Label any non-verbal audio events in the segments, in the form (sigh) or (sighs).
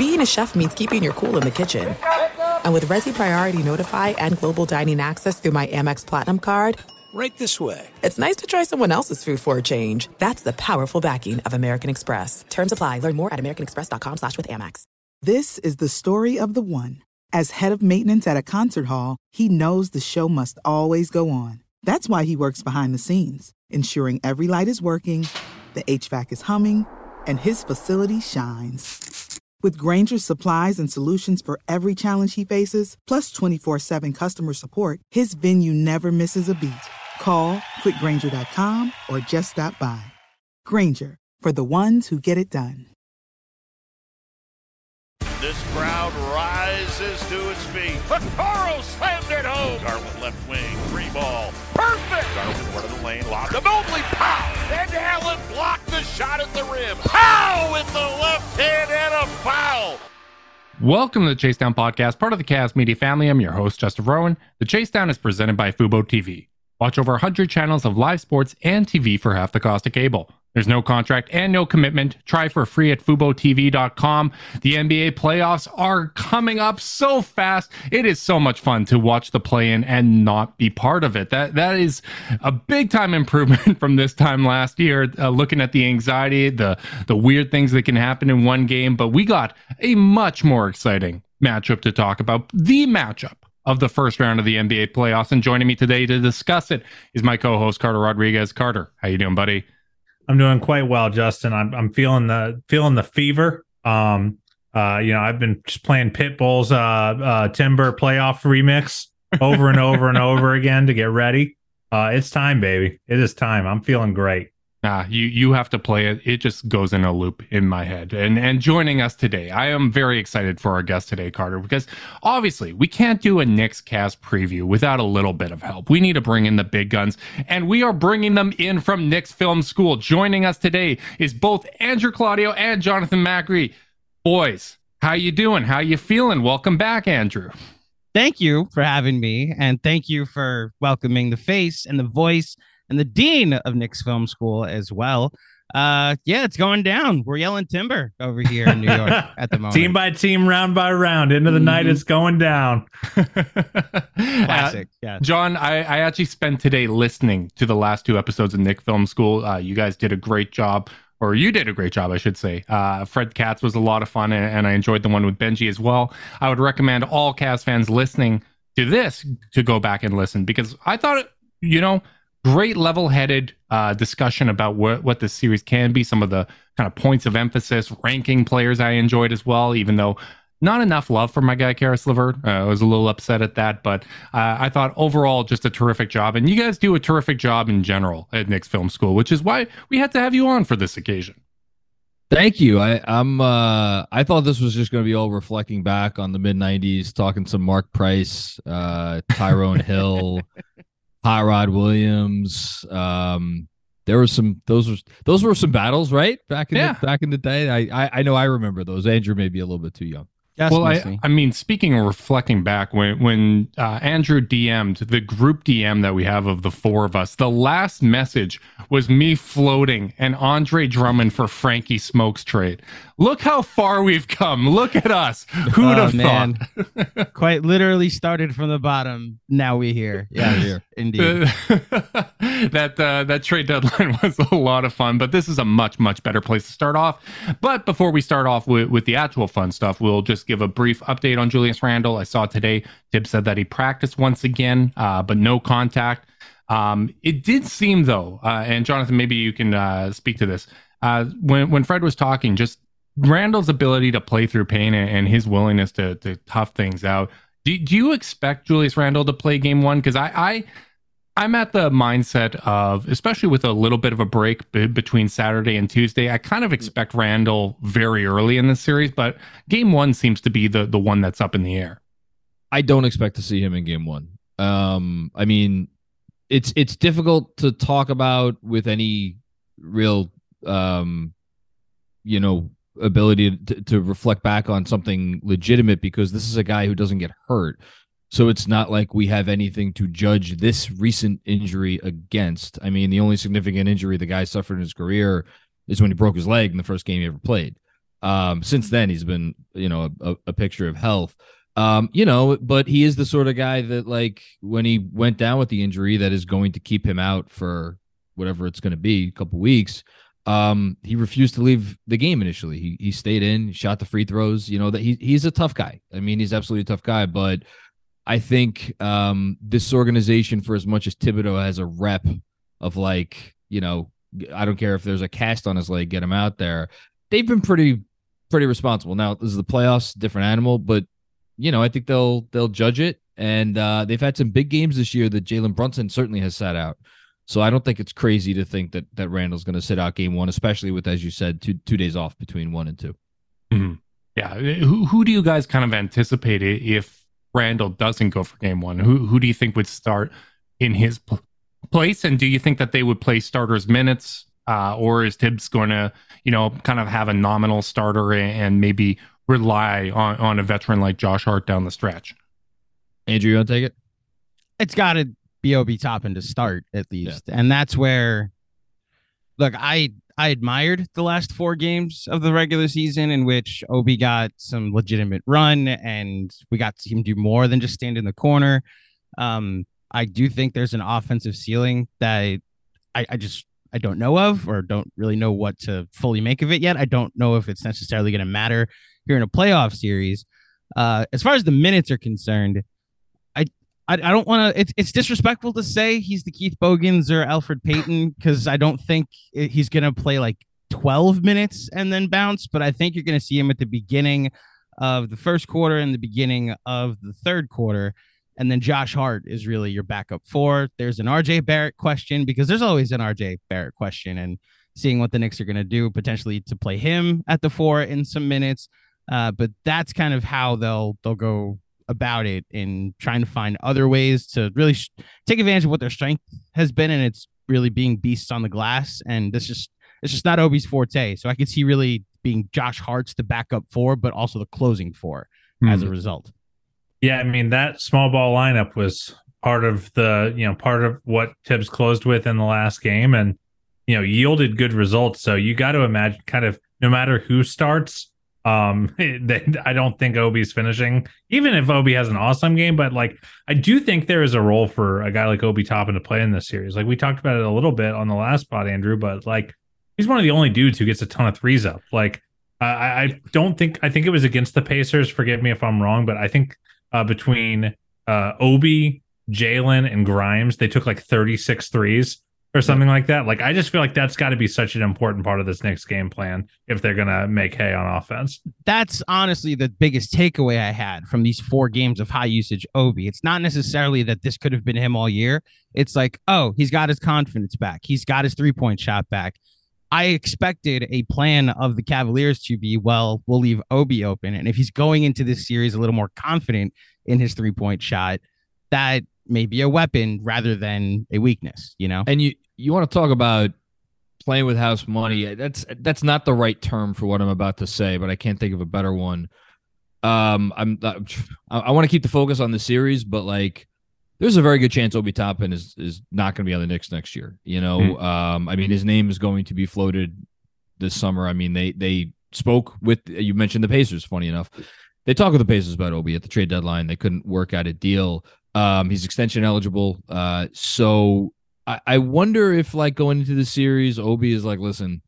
being a chef means keeping your cool in the kitchen. And with Resy Priority Notify and Global Dining Access through my Amex Platinum card, Right this way. it's nice to try someone else's food for a change. That's the powerful backing of American Express. Terms apply. Learn more at americanexpress.com slash with Amex. This is the story of the one. As head of maintenance at a concert hall, he knows the show must always go on. That's why he works behind the scenes, ensuring every light is working, the HVAC is humming, and his facility shines. With Grainger's supplies and solutions for every challenge he faces, plus 24 7 customer support, his venue never misses a beat. Call quickgranger.com or just stop by. Grainger, for the ones who get it done. This crowd rises to its feet. Vaccaro slammed it home. Darwin left wing, free ball. Perfect. Darwin one of the lane, lobbed to Mobley. Pow! And Allen blocked the shot at the rim. Pow! With the left hand and a foul. Welcome to the Chase Down Podcast, part of the Chaos Media family. I'm your host, Justin Rowan. The Chase Down is presented by Fubo TV. Watch over 100 channels of live sports and TV for half the cost of cable. There's no contract and no commitment. Try for free at FuboTV.com. The NBA playoffs are coming up so fast. It is so much fun to watch the play-in and not be part of it. That that is a big time (laughs) improvement from this time last year. Uh, looking at the anxiety, the the weird things that can happen in one game, but we got a much more exciting matchup to talk about. The matchup of the first round of the NBA playoffs. And joining me today to discuss it is my co-host Carter Rodriguez. Carter, how you doing, buddy? I'm doing quite well, Justin. I'm I'm feeling the feeling the fever. Um, uh, you know, I've been just playing Pitbull's uh, uh Timber playoff remix over and over and over again to get ready. Uh, it's time, baby. It is time. I'm feeling great. Nah, you you have to play it. It just goes in a loop in my head. And and joining us today, I am very excited for our guest today, Carter, because obviously we can't do a Knicks cast preview without a little bit of help. We need to bring in the big guns, and we are bringing them in from Knicks Film School. Joining us today is both Andrew Claudio and Jonathan Macri. Boys, how you doing? How you feeling? Welcome back, Andrew. thank you for having me and thank you for welcoming the face and the voice and the dean of Knicks Film School as well. Uh yeah, it's going down. We're yelling timber over here in New York (laughs) at the moment. Team by team, round by round, into the night, Mhm. it's going down. (laughs) classic. yeah. John, I, I actually spent today listening to the last two episodes of Knicks Film School. Uh, you guys did a great job, or you did a great job, I should say. Uh, Fred Katz was a lot of fun, and, and I enjoyed the one with Benji as well. I would recommend all Cavs fans listening to this to go back and listen because I thought, you know, great level-headed uh, discussion about what what this series can be. Some of the kind of points of emphasis, ranking players I enjoyed as well, even though not enough love for my guy Caris LeVert. Uh, I was a little upset at that, but uh, I thought overall just a terrific job, and you guys do a terrific job in general at Knicks Film School, which is why we had to have you on for this occasion. Thank you. I, I'm. Uh, I thought this was just going to be all reflecting back on the mid '90s, talking some Mark Price, uh, Tyrone Hill, (laughs) Hot Rod Williams. Um, there were some. Those were those were some battles, right? Back in Yeah. the, back in the day. I, I I know I remember those. Andrew may be a little bit too young. Just well, I. I mean, speaking of reflecting back, when when uh, Andrew DM'd the group DM that we have of the four of us, the last message was me floating and Andre Drummond for Frankie Smokes trade. Look how far we've come. Look at us. Who'd Oh, have man. thought? (laughs) Quite literally started from the bottom. Now we're here. (laughs) Yeah, here. indeed. (laughs) that uh, that trade deadline was a lot of fun, but this is a much much better place to start off. But before we start off with, with the actual fun stuff, we'll just give a brief update on Julius Randle. I saw today Thibs said that he practiced once again, uh, but no contact. Um, it did seem though, uh, and Jonathan, maybe you can uh, speak to this. Uh, when when Fred was talking, just Randle's ability to play through pain and, and his willingness to to tough things out. Do, do you expect Julius Randle to play game one? Because I, I I'm at the mindset of, especially with a little bit of a break be- between Saturday and Tuesday, I kind of expect Randle very early in the series, but game one seems to be the the one that's up in the air. I don't expect to see him in game one. Um, I mean, it's it's difficult to talk about with any real, um, you know, ability to, to reflect back on something legitimate because this is a guy who doesn't get hurt. So it's not like we have anything to judge this recent injury against. I mean, the only significant injury the guy suffered in his career is when he broke his leg in the first game he ever played. Um, since then, he's been, you know, a, a picture of health. Um, you know, but he is the sort of guy that, like, when he went down with the injury, that is going to keep him out for whatever it's going to be, a couple weeks. Um, he refused to leave the game initially. He he stayed in, shot the free throws. You know that he he's a tough guy. I mean, he's absolutely a tough guy, but I think um, this organization, for as much as Thibodeau has a rep of like, you know, I don't care if there's a cast on his leg, get him out there. They've been pretty, pretty responsible. Now this is the playoffs, different animal, but you know, I think they'll they'll judge it. And uh, they've had some big games this year that Jalen Brunson certainly has sat out. So I don't think it's crazy to think that that Randle's going to sit out game one, especially with, as you said, two two days off between one and 2 mm-hmm. Yeah, who who do you guys kind of anticipate if Randle doesn't go for game one? Who who do you think would start in his pl- place? And do you think that they would play starters minutes, uh, or is Thibs going to you know kind of have a nominal starter and maybe rely on on a veteran like Josh Hart down the stretch? Andrew, you want to take it? It's got to be Obi Toppin to start at least, yeah. and that's where. Look, I I admired the last four games of the regular season in which Obi got some legitimate run and we got to him do more than just stand in the corner. Um, I do think there's an offensive ceiling that I, I just I don't know of or don't really know what to fully make of it yet. I don't know if it's necessarily going to matter here in a playoff series. Uh, as far as the minutes are concerned, I I, don't want to. It's it's disrespectful to say he's the Keith Bogans or Elfrid Payton because I don't think he's going to play like 12 minutes and then bounce. But I think you're going to see him at the beginning of the first quarter and the beginning of the third quarter. And then Josh Hart is really your backup four. There's an RJ Barrett question because there's always an RJ Barrett question and seeing what the Knicks are going to do potentially to play him at the four in some minutes. Uh, but that's kind of how they'll they'll go about it in trying to find other ways to really sh- take advantage of what their strength has been, and it's really being beasts on the glass. And this just it's just not Obi's forte. So I could see really being Josh Hart's the backup four, but also the closing four mm. as a hmm. result. Yeah, I mean that small ball lineup was part of the you know part of what Thibs closed with in the last game, and you know yielded good results. So you got to imagine kind of no matter who starts, um, (laughs) they, I don't think Obi's finishing, even if Obi has an awesome game. But like, I do think there is a role for a guy like Obi Toppin to play in this series. Like we talked about it a little bit on the last spot, Andrew. But like, he's one of the only dudes who gets a ton of threes up. Like, I, I don't think I think it was against the Pacers. Forgive me if I'm wrong, but I think uh, between uh, Obi, Jalen, and Grimes, they took like 36 threes or something like that. Like I just feel like that's got to be such an important part of this next game plan if they're gonna make hay on offense. That's honestly the biggest takeaway I had from these four games of high usage Obi. It's not necessarily that this could have been him all year. It's like, oh, he's got his confidence back. He's got his three point shot back. I expected a plan of the Cavaliers to be, well, we'll leave Obi open. And if he's going into this series a little more confident in his three point shot, that may be a weapon rather than a weakness, you know? And you you want to talk about playing with house money. That's that's not the right term for what I'm about to say, but I can't think of a better one. Um, I'm I, I want to keep the focus on the series, but like there's a very good chance Obi Toppin is is not going to be on the Knicks next year. You know, mm-hmm. um, I mean his name is going to be floated this summer. I mean they they spoke with you mentioned the Pacers. Funny enough, they talked with the Pacers about Obi at the trade deadline. They couldn't work out a deal. Um, he's extension eligible. Uh, so I, I wonder if like going into the series, Obi is like, listen,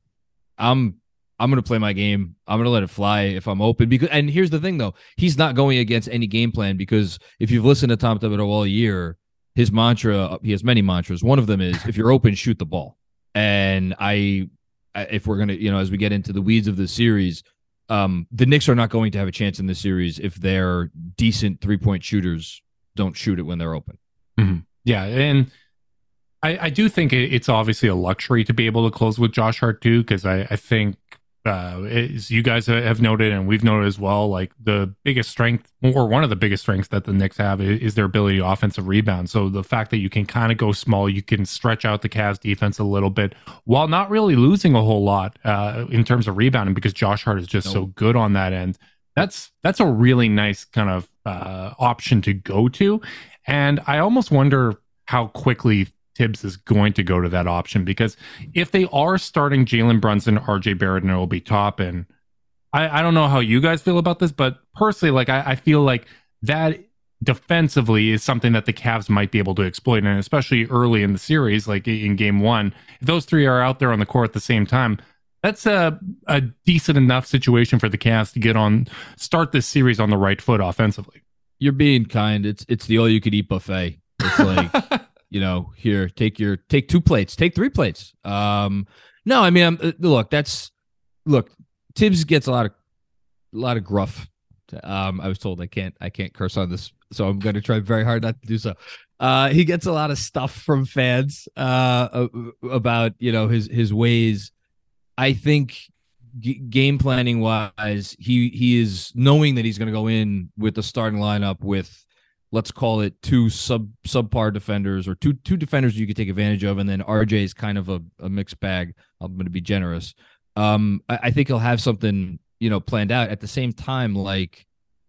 I'm I'm gonna play my game. I'm gonna let it fly if I'm open. Because and here's the thing though, he's not going against any game plan because if you've listened to Tom Thibodeau all year, his mantra he has many mantras. One of them is if you're open, shoot the ball. And I, if we're gonna, you know, as we get into the weeds of the series, um, the Knicks are not going to have a chance in the series if they're decent three point shooters don't shoot it when they're open. Mm-hmm. Yeah, and I, I, do think it's obviously a luxury to be able to close with Josh Hart too, because I, I, think uh, as you guys have noted and we've noted as well, like the biggest strength or one of the biggest strengths that the Knicks have is, is their ability to offensive rebound. So the fact that you can kind of go small, you can stretch out the Cavs defense a little bit while not really losing a whole lot uh, in terms of rebounding because Josh Hart is just nope. so good on that end that's that's a really nice kind of uh, option to go to, and I almost wonder how quickly Thibs is going to go to that option because if they are starting Jalen Brunson, RJ Barrett, and Obi Toppin, I, I don't know how you guys feel about this, but personally, like I, I feel like that defensively is something that the Cavs might be able to exploit, and especially early in the series, like in Game One, if those three are out there on the court at the same time, that's a a decent enough situation for the Cavs to get on start this series on the right foot offensively. You're being kind. It's it's the all you could eat buffet. It's like (laughs) you know, here take your take two plates, take three plates. Um, no, I mean, I'm, uh, look, that's look. Thibs gets a lot of a lot of gruff. Um, I was told I can't I can't curse on this, so I'm going to try very hard not to do so. Uh, he gets a lot of stuff from fans uh, about you know his his ways. I think g- game planning wise, he he is knowing that he's going to go in with the starting lineup with let's call it two sub subpar defenders or two two defenders you could take advantage of, and then RJ is kind of a, a mixed bag. I'm going to be generous. Um, I, I, think he'll have something you know planned out. At the same time, like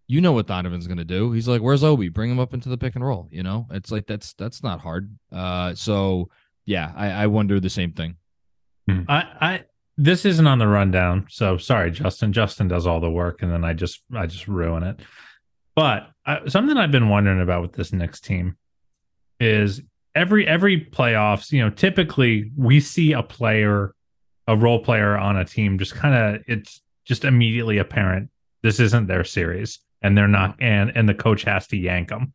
you know what Donovan's going to do. He's like, "Where's Obi? Bring him up into the pick and roll." You know, it's like that's that's not hard. Uh, so yeah, I, I wonder the same thing. Hmm. I I this isn't on the rundown, so sorry, Justin. Justin does all the work, and then I just I just ruin it. But uh, something I've been wondering about with this Knicks team is every every playoffs. You know, typically we see a player, a role player on a team, just kind of it's just immediately apparent this isn't their series, and they're not, and and the coach has to yank them.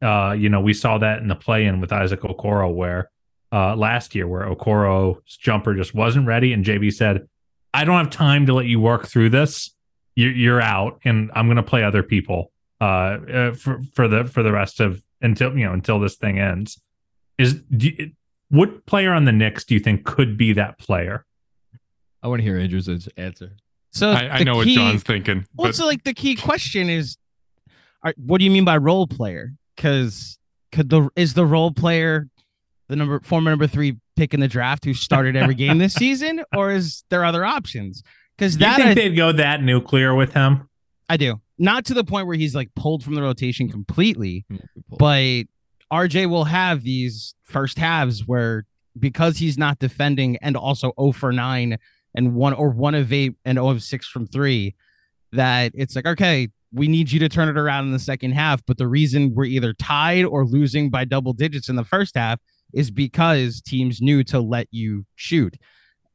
Uh, you know, we saw that in the play-in with Isaac Okoro, where uh, last year, where Okoro's jumper just wasn't ready, and JB said, "I don't have time to let you work through this. You're, you're out, and I'm going to play other people." uh, uh, for for the for the rest of until you know until this thing ends. Is you, what player on the Knicks do you think could be that player? I want to hear Andrew's answer. So I, I know key, what John's thinking. Well, but... so like the key question is, are, what do you mean by role player? Because could the is the role player the number former number three pick in the draft who started every game this (laughs) season, or is there other options? Because that you think I, they'd go that nuclear with him. I do not to the point where he's like pulled from the rotation completely, but RJ will have these first halves where because he's not defending and also 0 for 9 and one or one of eight and 0 of 6 from three, that it's like, okay, we need you to turn it around in the second half. But the reason we're either tied or losing by double digits in the first half is because teams knew to let you shoot.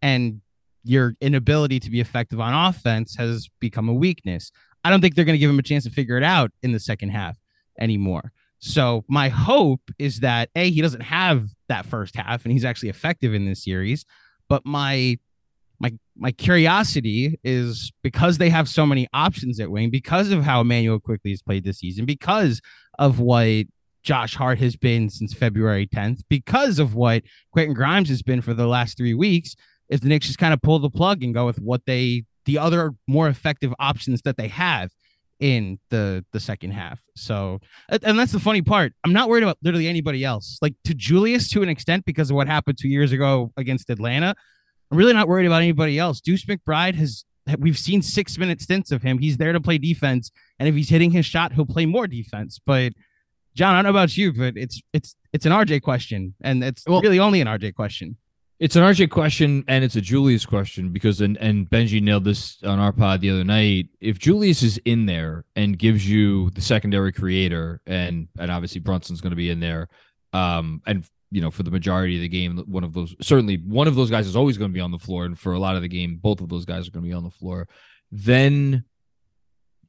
And your inability to be effective on offense has become a weakness. I don't think they're going to give him a chance to figure it out in the second half anymore. So my hope is that a he doesn't have that first half and he's actually effective in this series. But my my my curiosity is because they have so many options at wing, because of how Immanuel Quickley has played this season, because of what Josh Hart has been since February 10th, because of what Quentin Grimes has been for the last three weeks, if the Knicks just kind of pull the plug and go with what they the other more effective options that they have in the the second half. So, and that's the funny part. I'm not worried about literally anybody else. Like to Julius to an extent because of what happened two years ago against Atlanta. I'm really not worried about anybody else. Deuce McBride has we've seen six minute stints of him. He's there to play defense, and if he's hitting his shot, he'll play more defense. But John, I don't know about you, but it's it's it's an RJ question, and it's well, really only an RJ question. It's an RJ question and it's a Julius question because and, and Benji nailed this on our pod the other night. If Julius is in there and gives you the secondary creator and and obviously Brunson's going to be in there, um, and you know for the majority of the game, one of those certainly one of those guys is always going to be on the floor, and for a lot of the game, both of those guys are going to be on the floor. Then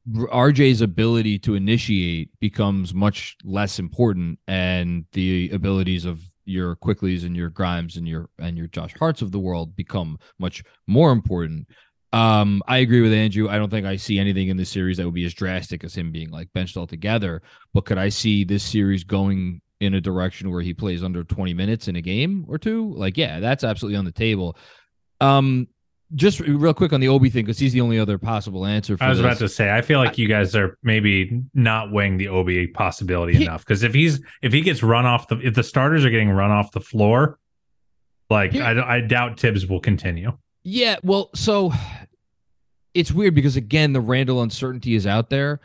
RJ's ability to initiate becomes much less important, and the abilities of your Quickleys and your Grimes and your and your Josh Harts of the world become much more important. Um, I agree with Andrew. I don't think I see anything in this series that would be as drastic as him being like benched altogether. But could I see this series going in a direction where he plays under 20 minutes in a game or two? Like, yeah, that's absolutely on the table. Um, just real quick on the Obi thing because he's the only other possible answer. I was this. about to say, I feel like you guys are maybe not weighing the Obi possibility he, enough because if he's if he gets run off the if the starters are getting run off the floor, like he, I, I doubt Thibs will continue. Yeah, well, so it's weird because again, the Randle uncertainty is out there.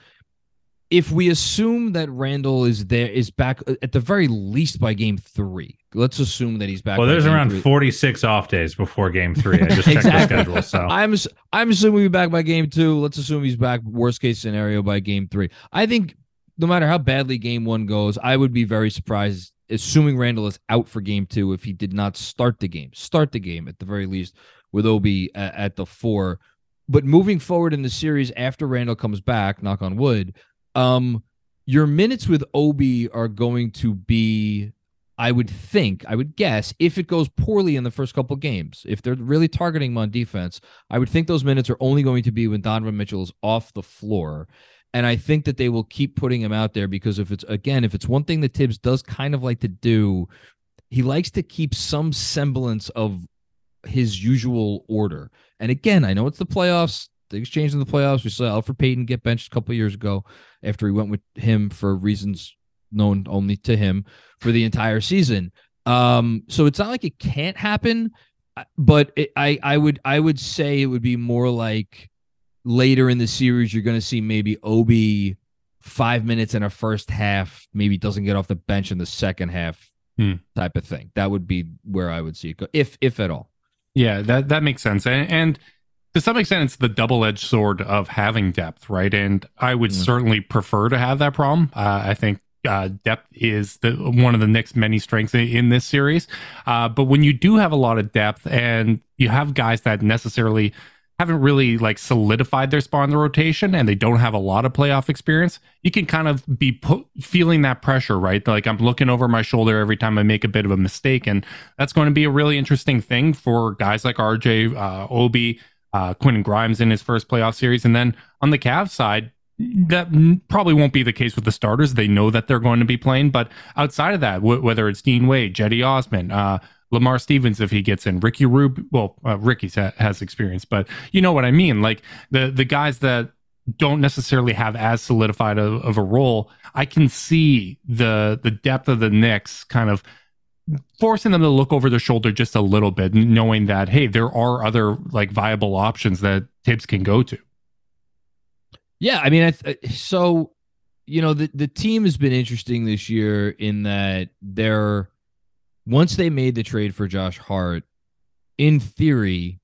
If we assume that Randle is there is back uh, at the very least by game three, let's assume that he's back. Well, there's around three. 46 off days before game three. I just (laughs) checked the schedule. So I'm I'm assuming he's back by game two. Let's assume he's back. Worst case scenario by game three. I think no matter how badly game one goes, I would be very surprised, assuming Randle is out for game two, if he did not start the game. Start the game at the very least with Obi at, at the four. But moving forward in the series after Randle comes back, knock on wood, um, your minutes with Obi are going to be I would think, I would guess, if it goes poorly in the first couple games, if they're really targeting him on defense, I would think those minutes are only going to be when Donovan Mitchell is off the floor. And I think that they will keep putting him out there because if it's again, if it's one thing that Thibs does kind of like to do, he likes to keep some semblance of his usual order. And again, I know it's the playoffs. Things change in the playoffs. We saw Elfrid Payton get benched a couple years ago after he went with him for reasons known only to him for the entire season. Um, so it's not like it can't happen, uh, but it, I I would I would say it would be more like later in the series you're going to see maybe Obi five minutes in a first half, maybe doesn't get off the bench in the second half, Hmm. type of thing. That would be where I would see it go, if if at all. Yeah, that that makes sense. And, and to some extent, it's the double edged sword of having depth, right? And I would Mm. certainly prefer to have that problem. Uh, I think uh, depth is the one of the Knicks many strengths in, in this series. Uh, but when you do have a lot of depth and you have guys that necessarily haven't really like solidified their spot in the rotation and they don't have a lot of playoff experience, you can kind of be put, feeling that pressure, right? Like I'm looking over my shoulder every time I make a bit of a mistake. And that's going to be a really interesting thing for guys like RJ, uh, Obi, uh, Quentin Grimes in his first playoff series. And then on the Cavs side, that probably won't be the case with the starters. They know that they're going to be playing. But outside of that, w- whether it's Dean Wade, Cedi Osman, uh, Lamar Stevens, if he gets in, Ricky Rube, well, uh, Ricky ha- has experience, but you know what I mean. Like the the guys that don't necessarily have as solidified of, of a role, I can see the the depth of the Knicks kind of forcing them to look over their shoulder just a little bit, knowing that hey, there are other like viable options that Thibs can go to. Yeah, I mean, th- uh, so you know the the team has been interesting this year in that they're once they made the trade for Josh Hart, in theory,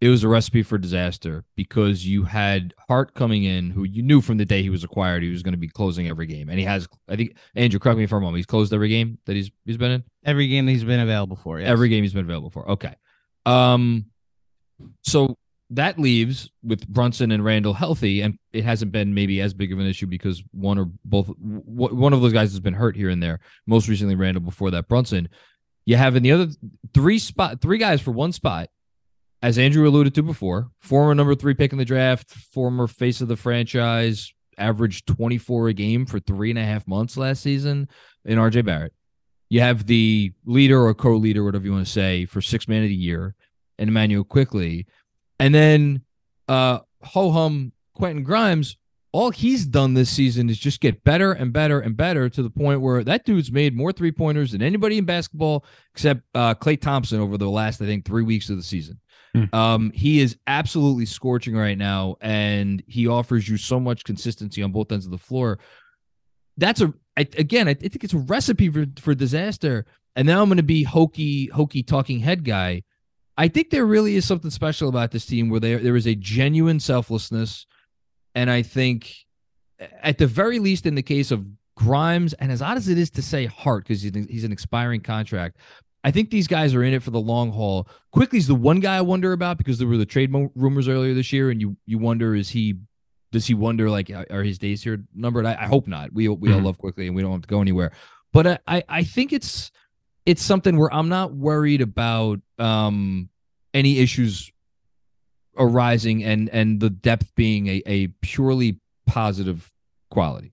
it was a recipe for disaster because you had Hart coming in, who you knew from the day he was acquired he was going to be closing every game, and he has. I think Andrew, correct me if I'm wrong. He's closed every game that he's he's been in. Every game that he's been available for. Yes. Every game he's been available for. Okay. Um, so that leaves with Brunson and Randle healthy, and it hasn't been maybe as big of an issue because one or both, w- one of those guys has been hurt here and there. Most recently, Randle. Before that, Brunson. You have in the other three spot, three guys for one spot, as Andrew alluded to before. Former number three pick in the draft, former face of the franchise, averaged 24 a game for three and a half months last season in RJ Barrett. You have the leader or co-leader, whatever you want to say, for six man of the year, and Immanuel Quickley, and then uh ho hum Quentin Grimes. All he's done this season is just get better and better and better to the point where that dude's made more three pointers than anybody in basketball except uh, Klay Thompson over the last, I think, three weeks of the season. Hmm. Um, he is absolutely scorching right now, and he offers you so much consistency on both ends of the floor. That's a I, again, I, I think it's a recipe for for disaster. And now I'm going to be hokey, hokey talking head guy. I think there really is something special about this team where there there is a genuine selflessness, and I think at the very least in the case of Grimes, and as odd as it is to say Hart because he's an expiring contract, I think these guys are in it for the long haul. Quickley's the one guy I wonder about because there were the trade mo- rumors earlier this year, and you you wonder is he does he wonder like are are his days here numbered? I, I hope not. We we all Mhm. love Quickly, and we don't have to go anywhere. But I, I I think it's it's something where I'm not worried about um any issues arising and and the depth being a, a purely positive quality.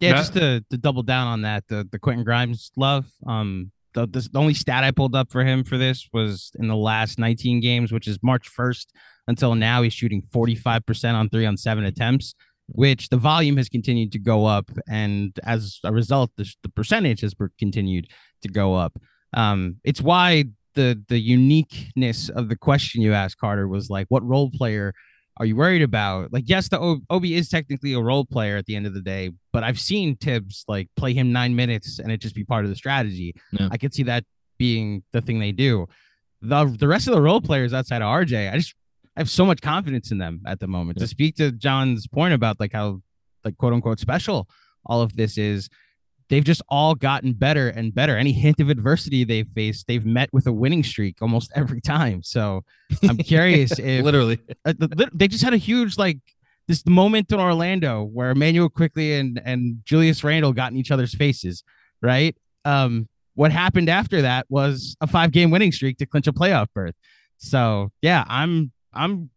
Yeah, That- just to, to double down on that, the the Quentin Grimes love. Um, the, the the only stat I pulled up for him for this was in the last 19 games, which is March 1st until now. He's shooting 45 percent on three on seven attempts, which the volume has continued to go up, and as a result, the the percentage has continued to go up. Um, it's why the the uniqueness of the question you asked Carter was like, what role player are you worried about? Like, yes, the o- Obi is technically a role player at the end of the day, but I've seen Thibs like play him nine minutes and it just be part of the strategy. Yeah. I could see that being the thing they do. The the rest of the role players outside of RJ, I just I have so much confidence in them at the moment. Yeah. To speak to John's point about like how like quote unquote special all of this is, they've just all gotten better and better. Any hint of adversity they've faced, they've met with a winning streak almost every time. So I'm (laughs) curious if Literally. uh, the- the- they just had a huge like this moment in Orlando where Immanuel Quickley and and Julius Randle got in each other's faces, right? Um, what happened after that was a five game winning streak to clinch a playoff berth. So yeah, I'm I'm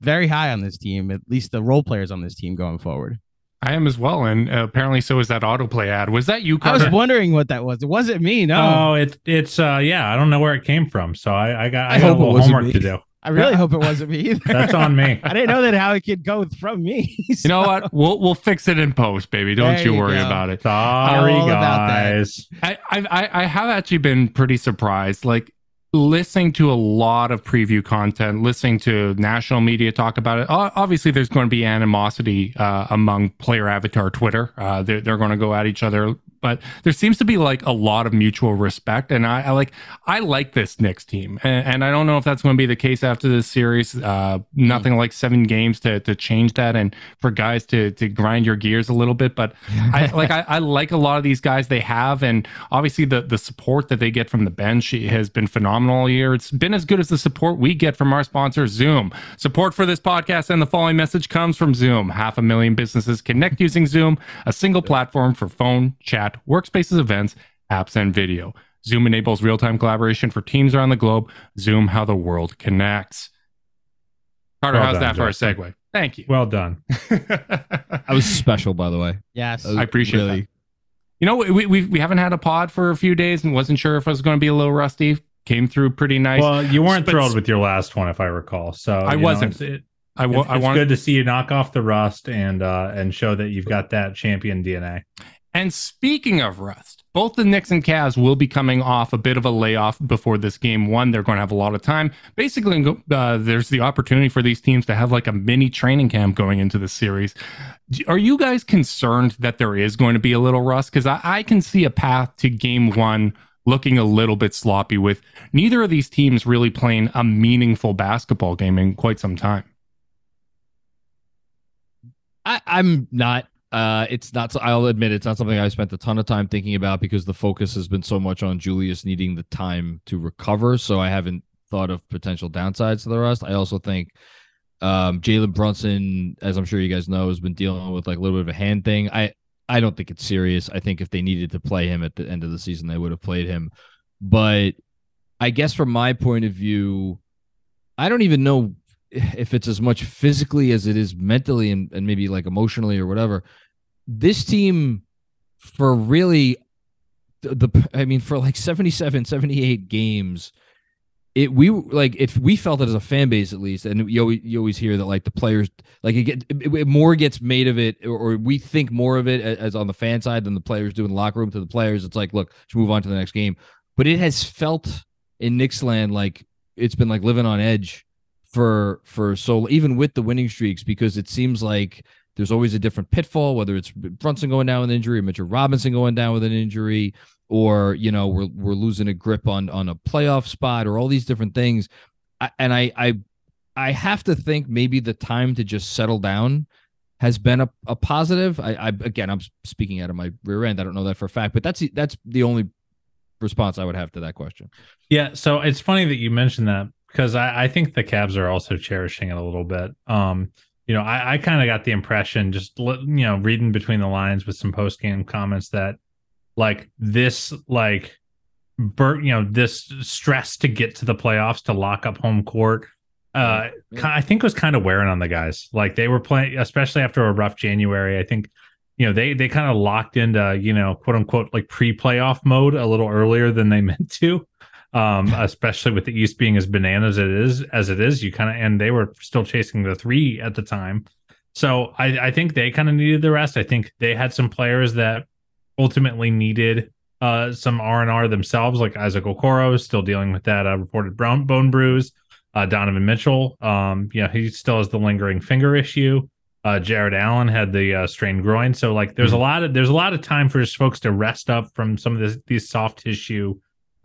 very high on this team, at least the role players on this team going forward. I am as well, and uh, apparently so is that autoplay ad. Was that you, I was wondering what that was. It wasn't me. No, Oh, it's it's uh yeah, I don't know where it came from, so I I got I, I got a hope it little wasn't homework me. to do. I really hope it wasn't me either. That's on me. (laughs) I didn't know that how it could go from me. (laughs) you know what? We'll we'll fix it in post, baby. Don't There you you worry go. about it. Sorry, All about that. guys. I, I I- I have actually been pretty surprised. Like listening to a lot of preview content, listening to national media talk about it. Obviously, there's going to be animosity uh, among player avatar Twitter. Uh, they're they're going to go at each other, but there seems to be like a lot of mutual respect, and I, I like I like this Knicks team, and, and I don't know if that's going to be the case after this series. Uh, nothing like seven games to to change that, and for guys to to grind your gears a little bit, but I like I, (laughs) I like a lot of these guys they have, and obviously the the support that they get from the bench has been phenomenal all year. It's been as good as the support we get from our sponsor Zoom. Support for this podcast and the following message comes from Zoom. Half a million businesses connect using Zoom, a single platform for phone, chat, workspaces, events, apps, and video. Zoom enables real time collaboration for teams around the globe. Zoom, how the world connects. Carter, Well how's done, that for a segue? Thank you. Well done. That was special, by the way. yes. I appreciate really- that. You know, we, we we haven't had a pod for a few days and wasn't sure if I was going to be a little rusty. Came through pretty nice. Well, you weren't But- thrilled with your last one, if I recall. So I wasn't. it's- it- I, wa- it's, I it's want good to see you knock off the rust and uh and show that you've got that champion DNA. And speaking of rust, both the Knicks and Cavs will be coming off a bit of a layoff before this game one. They're going to have a lot of time. Basically, uh, there's the opportunity for these teams to have like a mini training camp going into the series. Are you guys concerned that there is going to be a little rust? Because I, I can see a path to game one looking a little bit sloppy with neither of these teams really playing a meaningful basketball game in quite some time. I, I'm not. Uh, it's not. I'll admit it's not something I spent a ton of time thinking about because the focus has been so much on Julius needing the time to recover. So I haven't thought of potential downsides to the rest. I also think um, Jalen Brunson, as I'm sure you guys know, has been dealing with like a little bit of a hand thing. I I don't think it's serious. I think if they needed to play him at the end of the season, they would have played him. But I guess from my point of view, I don't even know if it's as much physically as it is mentally and, and maybe like emotionally or whatever. This team, for really the, the I mean, for like 77, 78 games, it we like if we felt it as a fan base at least, and you always, you always hear that like the players like it, get, it, it more gets made of it, or, or we think more of it as, as on the fan side than the players do in the locker room to the players. It's like, look, let's move on to the next game. But it has felt in Knicks land like it's been like living on edge for for so even with the winning streaks because it seems like there's always a different pitfall whether it's Brunson going down with an injury, or Mitchell Robinson going down with an injury, or you know we're we're losing a grip on on a playoff spot or all these different things. I, and I I I have to think maybe the time to just settle down has been a, a positive. I, I again I'm speaking out of my rear end. I don't know that for a fact, but that's that's the only response I would have to that question. Yeah, so it's funny that you mentioned that because I, I think the Cavs are also cherishing it a little bit. Um, you know, I, I kind of got the impression just you know reading between the lines with some post game comments that like this like bur- you know this stress to get to the playoffs to lock up home court uh I think was kind of wearing on the guys. Like they were playing, especially after a rough January. I think, you know, they they kind of locked into, you know, quote unquote like pre-playoff mode a little earlier than they (laughs) meant to. Um, especially with the East being as bananas it is as it is, you kind of and they were still chasing the three at the time. So I, I think they kind of needed the rest. I think they had some players that ultimately needed uh some R and R themselves, like Isaac Okoro, is still dealing with that uh, reported brown bone bruise. Uh, Donovan Mitchell, um, you know, he still has the lingering finger issue. Uh, Jarrett Allen had the uh, strained groin, so like there's Mhm. a lot of there's a lot of time for just folks to rest up from some of this, these soft tissue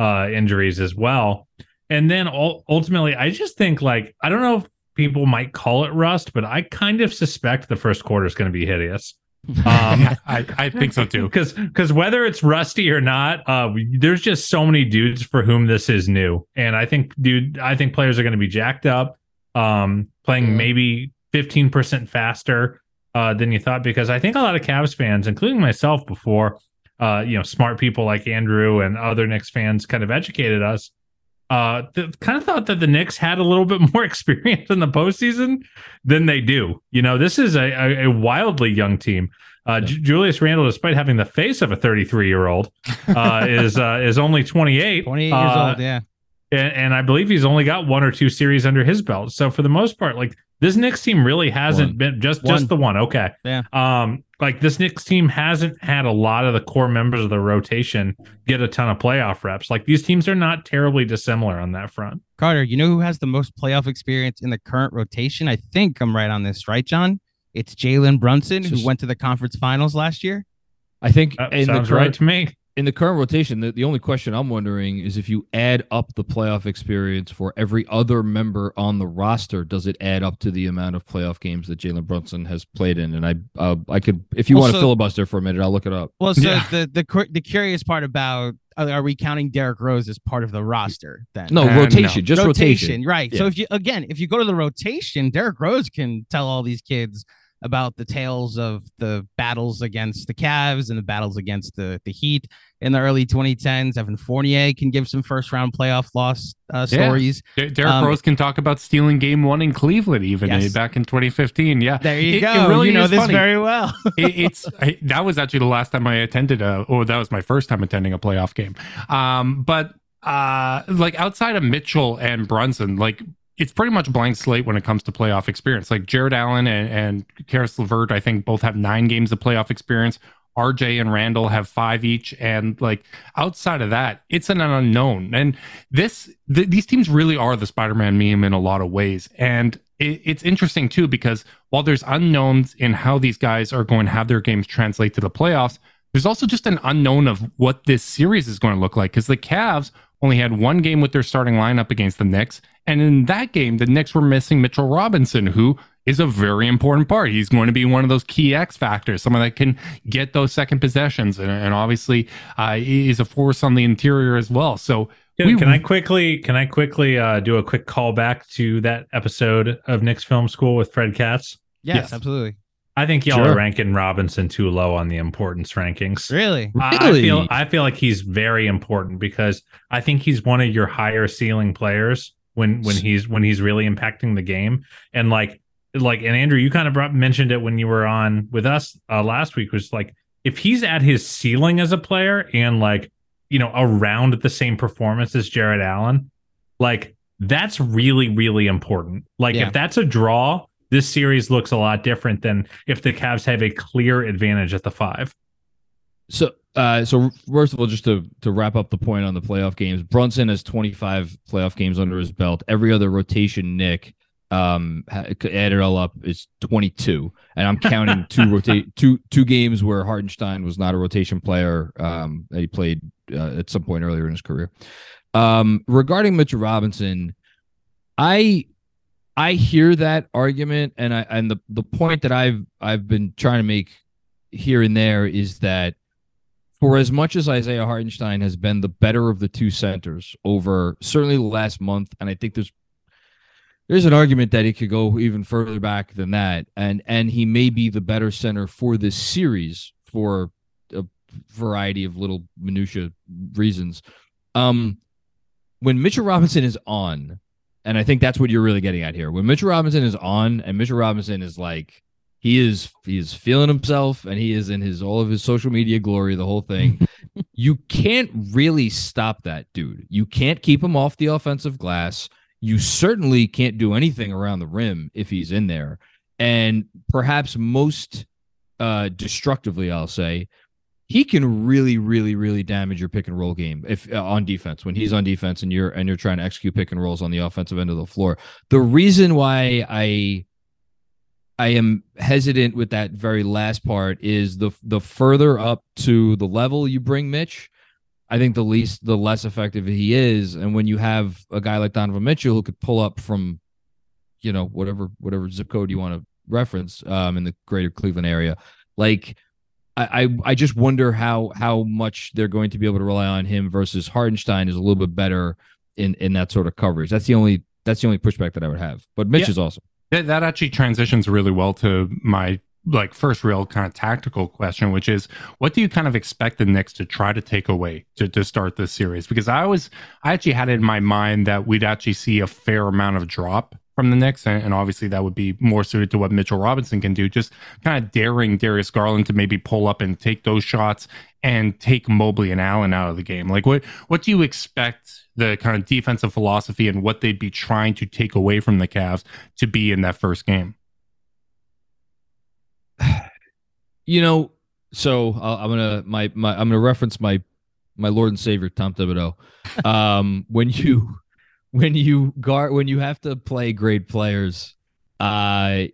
uh, injuries as well. And then ultimately, I just think like I don't know if people might call it rust, but I kind of suspect the first quarter is going to be hideous. (laughs) Um, I, I think so too. because because whether it's rusty or not, uh, there's just so many dudes for whom this is new, and I think, dude, I think players are going to be jacked up, um, playing Yeah. maybe 15 percent faster uh, than you thought. Because I think a lot of Cavs fans, including myself, before, uh, you know, smart people like Andrew and other Knicks fans, kind of educated us. Uh, th- kind of thought that the Knicks had a little (laughs) bit more experience in the postseason than they do. You know, this is a, a, a wildly young team. Uh, Ju- Julius Randle, despite having the face of a 33 year old, (laughs) uh, is uh, is only 28. 28 years Uh, old. Yeah. and, and I believe he's only got one or two series under his belt. So for the most part, like this Knicks team really hasn't One. been just One. just the one. Okay, Yeah. Um, like this Knicks team hasn't had a lot of the core members of the rotation get a ton of playoff reps. Like these teams are not terribly dissimilar on that front. Carter, you know who has the most playoff experience in the current rotation? I think I'm right on this, right, John? It's Jalen Brunson, who went to the conference finals last year. I think That in the sounds current, right to me. In the current rotation, the, the only question I'm wondering is if you add up the playoff experience for every other member on the roster, does it add up to the amount of playoff games that Jalen Brunson has played in? And I, uh, I could, if you want to Also- filibuster for a minute, I'll look it up. Well, so (laughs) Yeah. the the the curious part about are we counting Derrick Rose as part of the roster then? No, no. rotation, just rotation. right? So if you again, if you go to the rotation, Derrick Rose can tell all these kids about the tales of the battles against the Cavs and the battles against the the Heat in the early 2010s. Evan Fournier can give some first round playoff loss uh, Yeah. stories. Der- Derrick Um, Rose can talk about stealing game one in Cleveland, even Yes. eh, back in 2015. Yeah. There you It- it go. really you know this funny. very well. (laughs) it, it's I, that was actually the last time I attended a, or that was my first time attending a playoff game. Um, but uh, like outside of Mitchell and Brunson, like it's pretty much blank slate when it comes to playoff experience. Like Jarrett Allen and, and Caris LeVert, I think both have nine games of playoff experience. RJ and Randle have five each, and like outside of that, it's an unknown. And this, th- these teams really are the Spider-Man meme in a lot of ways. And it, it's interesting too because while there's unknowns in how these guys are going to have their games translate to the playoffs, there's also just an unknown of what this series is going to look like because the Cavs only had one game with their starting lineup against the Knicks. And in that game, the Knicks were missing Mitchell Robinson, who is a very important part. He's going to be one of those key X factors, someone that can get those second possessions, and, and obviously uh, is a force on the interior as well. So Can, we- can I quickly can I quickly uh, do a quick callback to that episode of Knicks Film School with Fred Katz? yes, Yes. absolutely. I think y'all Sure. are ranking Robinson too low on the importance rankings. Really? I- I feel I feel like he's very important because I think he's one of your higher ceiling players when when he's when he's really impacting the game and like like and Andrew you kind of brought, mentioned it when you were on with us uh, last week was like if he's at his ceiling as a player and like you know around the same performance as Jarrett Allen like that's really really important like Yeah. if that's a draw this series looks a lot different than if the Cavs have a clear advantage at the 5 So, uh, so first of all, just to to wrap up the point on the playoff games, Brunson has 25 playoff games under his belt. Every other rotation, Knick, um, add it all up is 22, and I'm counting (laughs) two rotate two two games where Hartenstein was not a rotation player. Um, that he played uh, at some point earlier in his career. Um, regarding Mitchell Robinson, I I hear that argument, and I and the the point that I've I've been trying to make here and there is that for as much as Isaiah Hartenstein has been the better of the two centers over certainly the last month, and I think there's there's an argument that he could go even further back than that, and and he may be the better center for this series for a variety of little minutia reasons. Um, when Mitchell Robinson is on, and I think that's what you're really getting at here. When Mitchell Robinson is on, and Mitchell Robinson is like he is he is feeling himself and he is in his all of his social media glory the whole thing. (laughs) You can't really stop that dude. You can't keep him off the offensive glass. You certainly can't do anything around the rim if he's in there. And perhaps most uh destructively i'll say he can really, really, really damage your pick and roll game if uh, on defense when he's on defense and you're and you're trying to execute pick and rolls on the offensive end of the floor. The reason why I I am hesitant with that very last part is the the further up to the level you bring Mitch, I think the least the less effective he is. And when you have a guy like Donovan Mitchell who could pull up from, you know, whatever whatever zip code you want to reference um, in the greater Cleveland area, like I, I just wonder how how much they're going to be able to rely on him versus Hartenstein is a little bit better in in that sort of coverage. That's the only that's the only pushback that I would have. But Mitch yeah. is awesome. That, that actually transitions really well to my like first real kind of tactical question, which is what do you kind of expect the Knicks to try to take away to, to start this series? Because I was I actually had it in my mind that we'd actually see a fair amount of drop from the Knicks, and, and obviously that would be more suited to what Mitchell Robinson can do. Just kind of daring Darius Garland to maybe pull up and take those shots and take Mobley and Allen out of the game. Like what what do you expect the kind of defensive philosophy and what they'd be trying to take away from the Cavs to be in that first game? You know, so I'm gonna my my I'm gonna reference my my Lord and Savior Tom Thibodeau. Um, when you when you guard when you have to play great players, uh,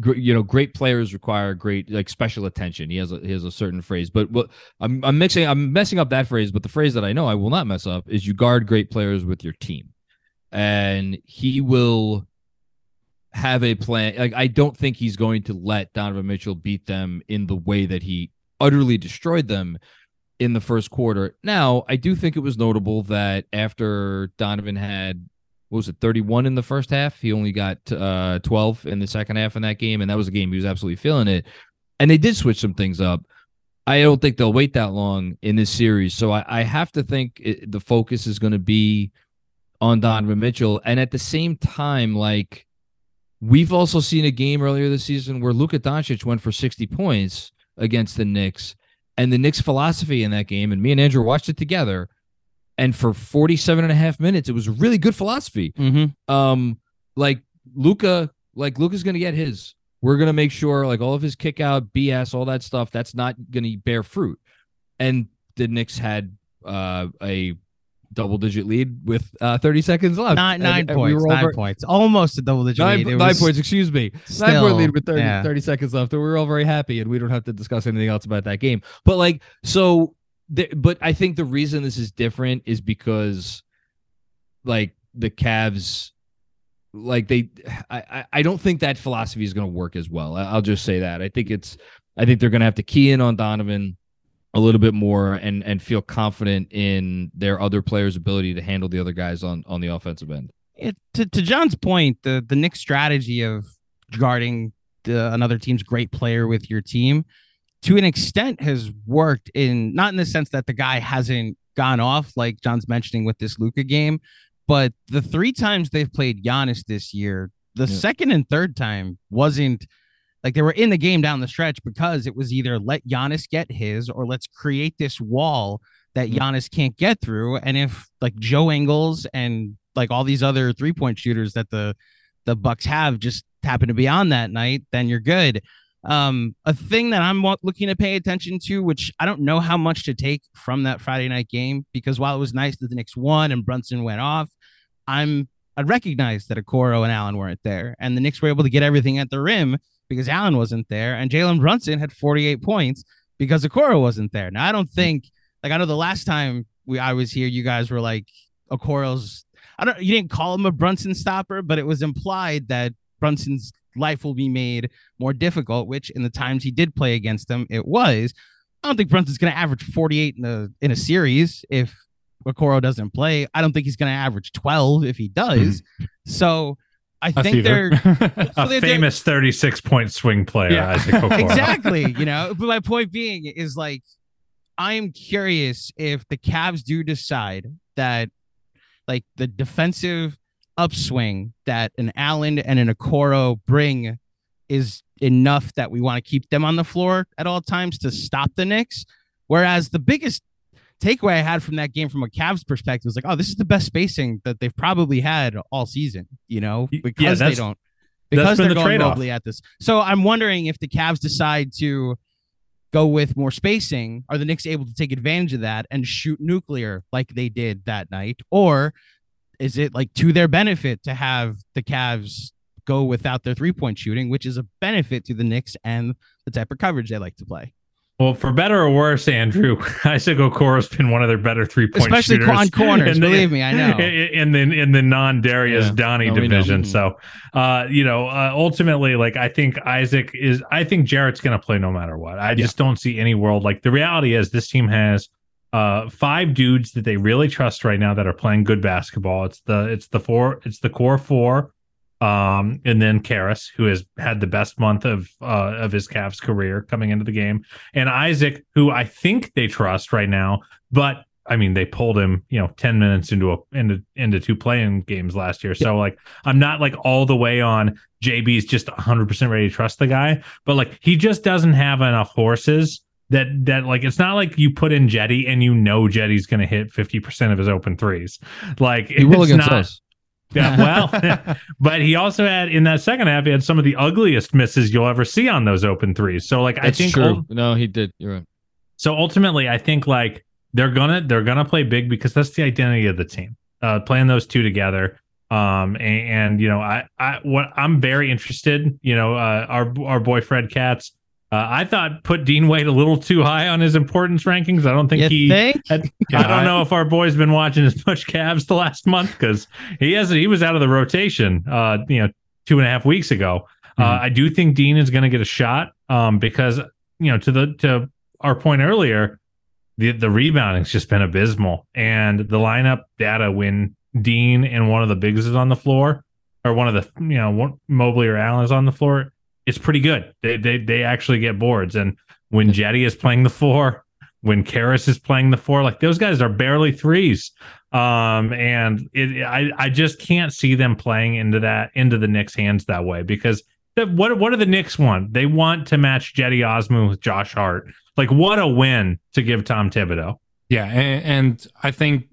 gr- you know, great players require great like special attention. He has a, he has a certain phrase, but what I'm I'm mixing I'm messing up that phrase, but the phrase that I know I will not mess up is you guard great players with your team, and he will have a plan. Like I don't think he's going to let Donovan Mitchell beat them in the way that he utterly destroyed them in the first quarter. Now, I do think it was notable that after Donovan had what was it 31 in the first half, he only got uh 12 in the second half in that game and that was a game he was absolutely feeling it. And they did switch some things up. I don't think they'll wait that long in this series. So I, I have to think it, the focus is going to be on Donovan Mitchell. And at the same time, like we've also seen a game earlier this season where Luka Doncic went for 60 points against the Knicks and the Knicks philosophy in that game. And me and Andrew watched it together. And for 47 and a half minutes, it was really good philosophy. Mm-hmm. Um, like Luka, like Luka's gonna get his. We're gonna make sure like all of his kick out, BS, all that stuff, that's not gonna bear fruit. And the Knicks had uh, a double digit lead with uh, 30 seconds left. Nine, nine and, points. We nine points. Almost a double digit nine, lead. nine points, excuse me. Still, nine point lead with 30, yeah. 30 seconds left. And we are all very happy and we don't have to discuss anything else about that game. But like, so, the, but I think the reason this is different is because like the Cavs, like they, I, I don't think that philosophy is going to work as well. I'll just say that. I think it's, I think they're going to have to key in on Donovan a little bit more and and feel confident in their other players' ability to handle the other guys on on the offensive end. It, to to John's point, the the Knicks strategy of guarding the, another team's great player with your team, to an extent, has worked in not in the sense that the guy hasn't gone off like John's mentioning with this Luka game, but the three times they've played Giannis this year, the yeah. second and third time wasn't like they were in the game down the stretch because it was either let Giannis get his or let's create this wall that mm-hmm. Giannis can't get through. And if like Joe Ingles and like all these other three point shooters that the the Bucks have just happen to be on that night, then you're good. Um, a thing that I'm looking to pay attention to, which I don't know how much to take from that Friday night game, because while it was nice that the Knicks won and Brunson went off, I'm I recognize that Okoro and Allen weren't there, and the Knicks were able to get everything at the rim because Allen wasn't there, and Jalen Brunson had 48 points because Okoro wasn't there. Now I don't think like I know the last time we I was here, you guys were like Okoro's. I don't. You didn't call him a Brunson stopper, but it was implied that Brunson's life will be made more difficult. Which in the times he did play against them, it was. I don't think Brunson's going to average 48 in a in a series if Okoro doesn't play. I don't think he's going to average 12 if he does. Mm-hmm. So I think they're (laughs) a they're, famous 36 point swing player. Yeah. (laughs) exactly. You know, but my point being is like, I am curious if the Cavs do decide that like the defensive upswing that an Allen and an Okoro bring is enough that we want to keep them on the floor at all times to stop the Knicks. Whereas the biggest takeaway I had from that game from a Cavs perspective was like, oh, this is the best spacing that they've probably had all season, you know, because yeah, they don't because they're the going Mobley at this. So I'm wondering if the Cavs decide to go with more spacing, are the Knicks able to take advantage of that and shoot nuclear like they did that night? Or is it like to their benefit to have the Cavs go without their three point shooting, which is a benefit to the Knicks and the type of coverage they like to play? Well, for better or worse, Andrew, (laughs) Isaac Okoro's been one of their better three point especially shooters on corners. the- believe me, I know. (laughs) in the in the non Darius Yeah. Donnie No, division. Mhm. So, uh, you know, uh, ultimately, like I think Isaac is. I think Jarrett's going to play no matter what. I just don't see any world. Like the reality is, this team has uh five dudes that they really trust right now that are playing good basketball. It's the it's the four it's the core four. Um, and then Caris, who has had the best month of uh of his Cavs career coming into the game, and Isaac, who I think they trust right now, but I mean they pulled him, you know, 10 minutes into a into into two playing games last year. So like I'm not like all the way on JB's just 100% ready to trust the guy, but like he just doesn't have enough horses that that like it's not like you put in Cedi and you know Cedi's going to hit 50% of his open threes. Like He will it's against not, us. Yeah, (laughs) well, (laughs) but he also had in that second half, he had some of the ugliest misses you'll ever see on those open threes. So, like, That's I think true. no, he did. You're right. so. Ultimately, I think like they're gonna they're gonna play big because that's the identity of the team. Uh, playing those two together. Um, and, and you know, I I what I'm very interested. You know, uh, our our boy Fred Katz. Uh, I thought put Dean Wade a little too high on his importance rankings. I don't think You he. think? I, I don't know if our boy's been watching as much Cavs the last month because he has he was out of the rotation. Uh, you know, two and a half weeks ago. Uh, Mhm. I do think Dean is going to get a shot. Um, because you know to the to our point earlier, the the rebounding's just been abysmal, and the lineup data when Dean and one of the bigs is on the floor, or one of the you know one, Mobley or Allen is on the floor, it's pretty good. They they they actually get boards, and when Cedi is playing the four, when Caris is playing the four, like those guys are barely threes. Um, and it I I just can't see them playing into that into the Knicks' hands that way because the, what what do the Knicks want? They want to match Cedi Osman with Josh Hart. Like what a win to give Tom Thibodeau. Yeah, and, and I think